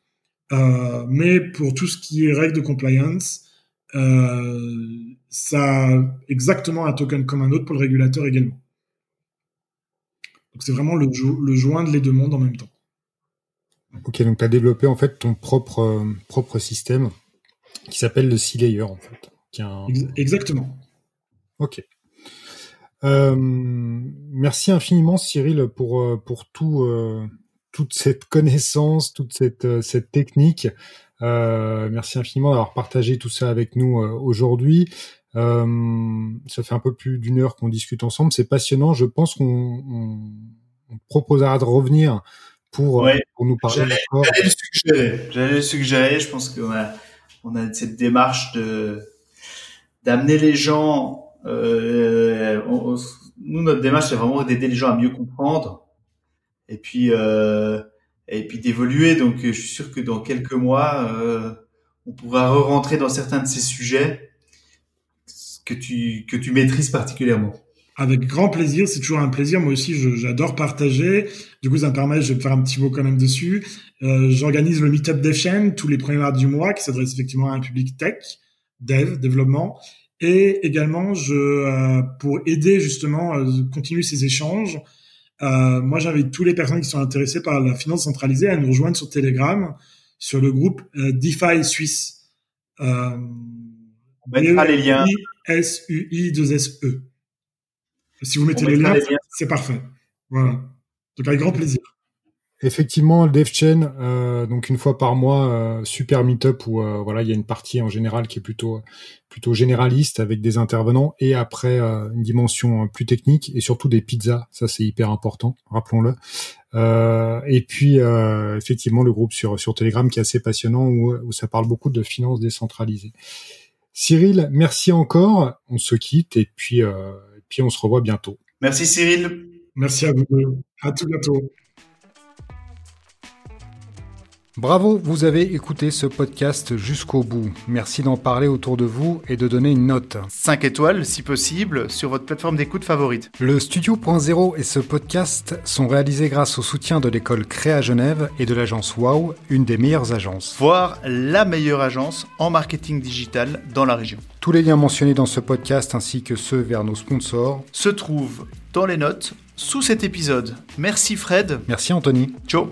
euh, mais pour tout ce qui est règles de compliance, euh, ça a exactement un token comme un autre pour le régulateur également. Donc c'est vraiment le, le joint de les deux mondes en même temps. Ok, donc tu as développé en fait ton propre, euh, propre système qui s'appelle le C-Layer en fait. Exactement. Ok. Euh, merci infiniment Cyril pour, euh, pour tout, toute cette connaissance, toute cette, cette technique. merci infiniment d'avoir partagé tout ça avec nous aujourd'hui. ça fait un peu plus d'une heure qu'on discute ensemble. C'est passionnant. Je pense qu'on on proposera de revenir pour, euh, pour nous parler d'accord. J'allais le suggérer. J'allais le suggérer. Je pense qu'on a, on a cette démarche de d'amener les gens. Euh, nous, notre démarche, c'est vraiment d'aider les gens à mieux comprendre et puis euh, et puis d'évoluer. Donc, je suis sûr que dans quelques mois, euh, on pourra re-rentrer dans certains de ces sujets que tu que tu maîtrises particulièrement. Avec grand plaisir, c'est toujours un plaisir. Moi aussi, j'adore partager. Du coup, ça me permet, je vais faire un petit mot quand même dessus. Euh, J'organise le Meetup DevChain tous les premiers mardis du mois, qui s'adresse effectivement à un public tech, dev, développement. Et également, je, euh, pour aider justement euh, continuer ces échanges, euh, moi, j'invite tous les personnes qui sont intéressées par la finance centralisée à nous rejoindre sur Telegram, sur le groupe euh, DeFi Suisse. Euh, On mettra les liens. S-U-I-2-S-E. Si vous mettez les liens, c'est parfait. Voilà. Donc avec grand plaisir. Effectivement, le DevChain, euh, donc une fois par mois, euh, super meetup où euh, voilà, il y a une partie en général qui est plutôt plutôt généraliste avec des intervenants et après euh, une dimension plus technique et surtout des pizzas, ça c'est hyper important, rappelons-le. et puis effectivement le groupe sur sur Telegram qui est assez passionnant où, où ça parle beaucoup de finances décentralisées. Cyril, merci encore. On se quitte et puis puis on se revoit bientôt. Merci Cyril. Merci à vous. À tout bientôt. Bravo, vous avez écouté ce podcast jusqu'au bout. Merci d'en parler autour de vous et de donner une note. 5 étoiles, si possible, sur votre plateforme d'écoute favorite. Le Studio.0 et ce podcast sont réalisés grâce au soutien de l'école Créa Genève et de l'agence Wow, une des meilleures agences. Voire la meilleure agence en marketing digital dans la région. Tous les liens mentionnés dans ce podcast ainsi que ceux vers nos sponsors se trouvent dans les notes sous cet épisode. Merci Fred. Merci Anthony. Ciao.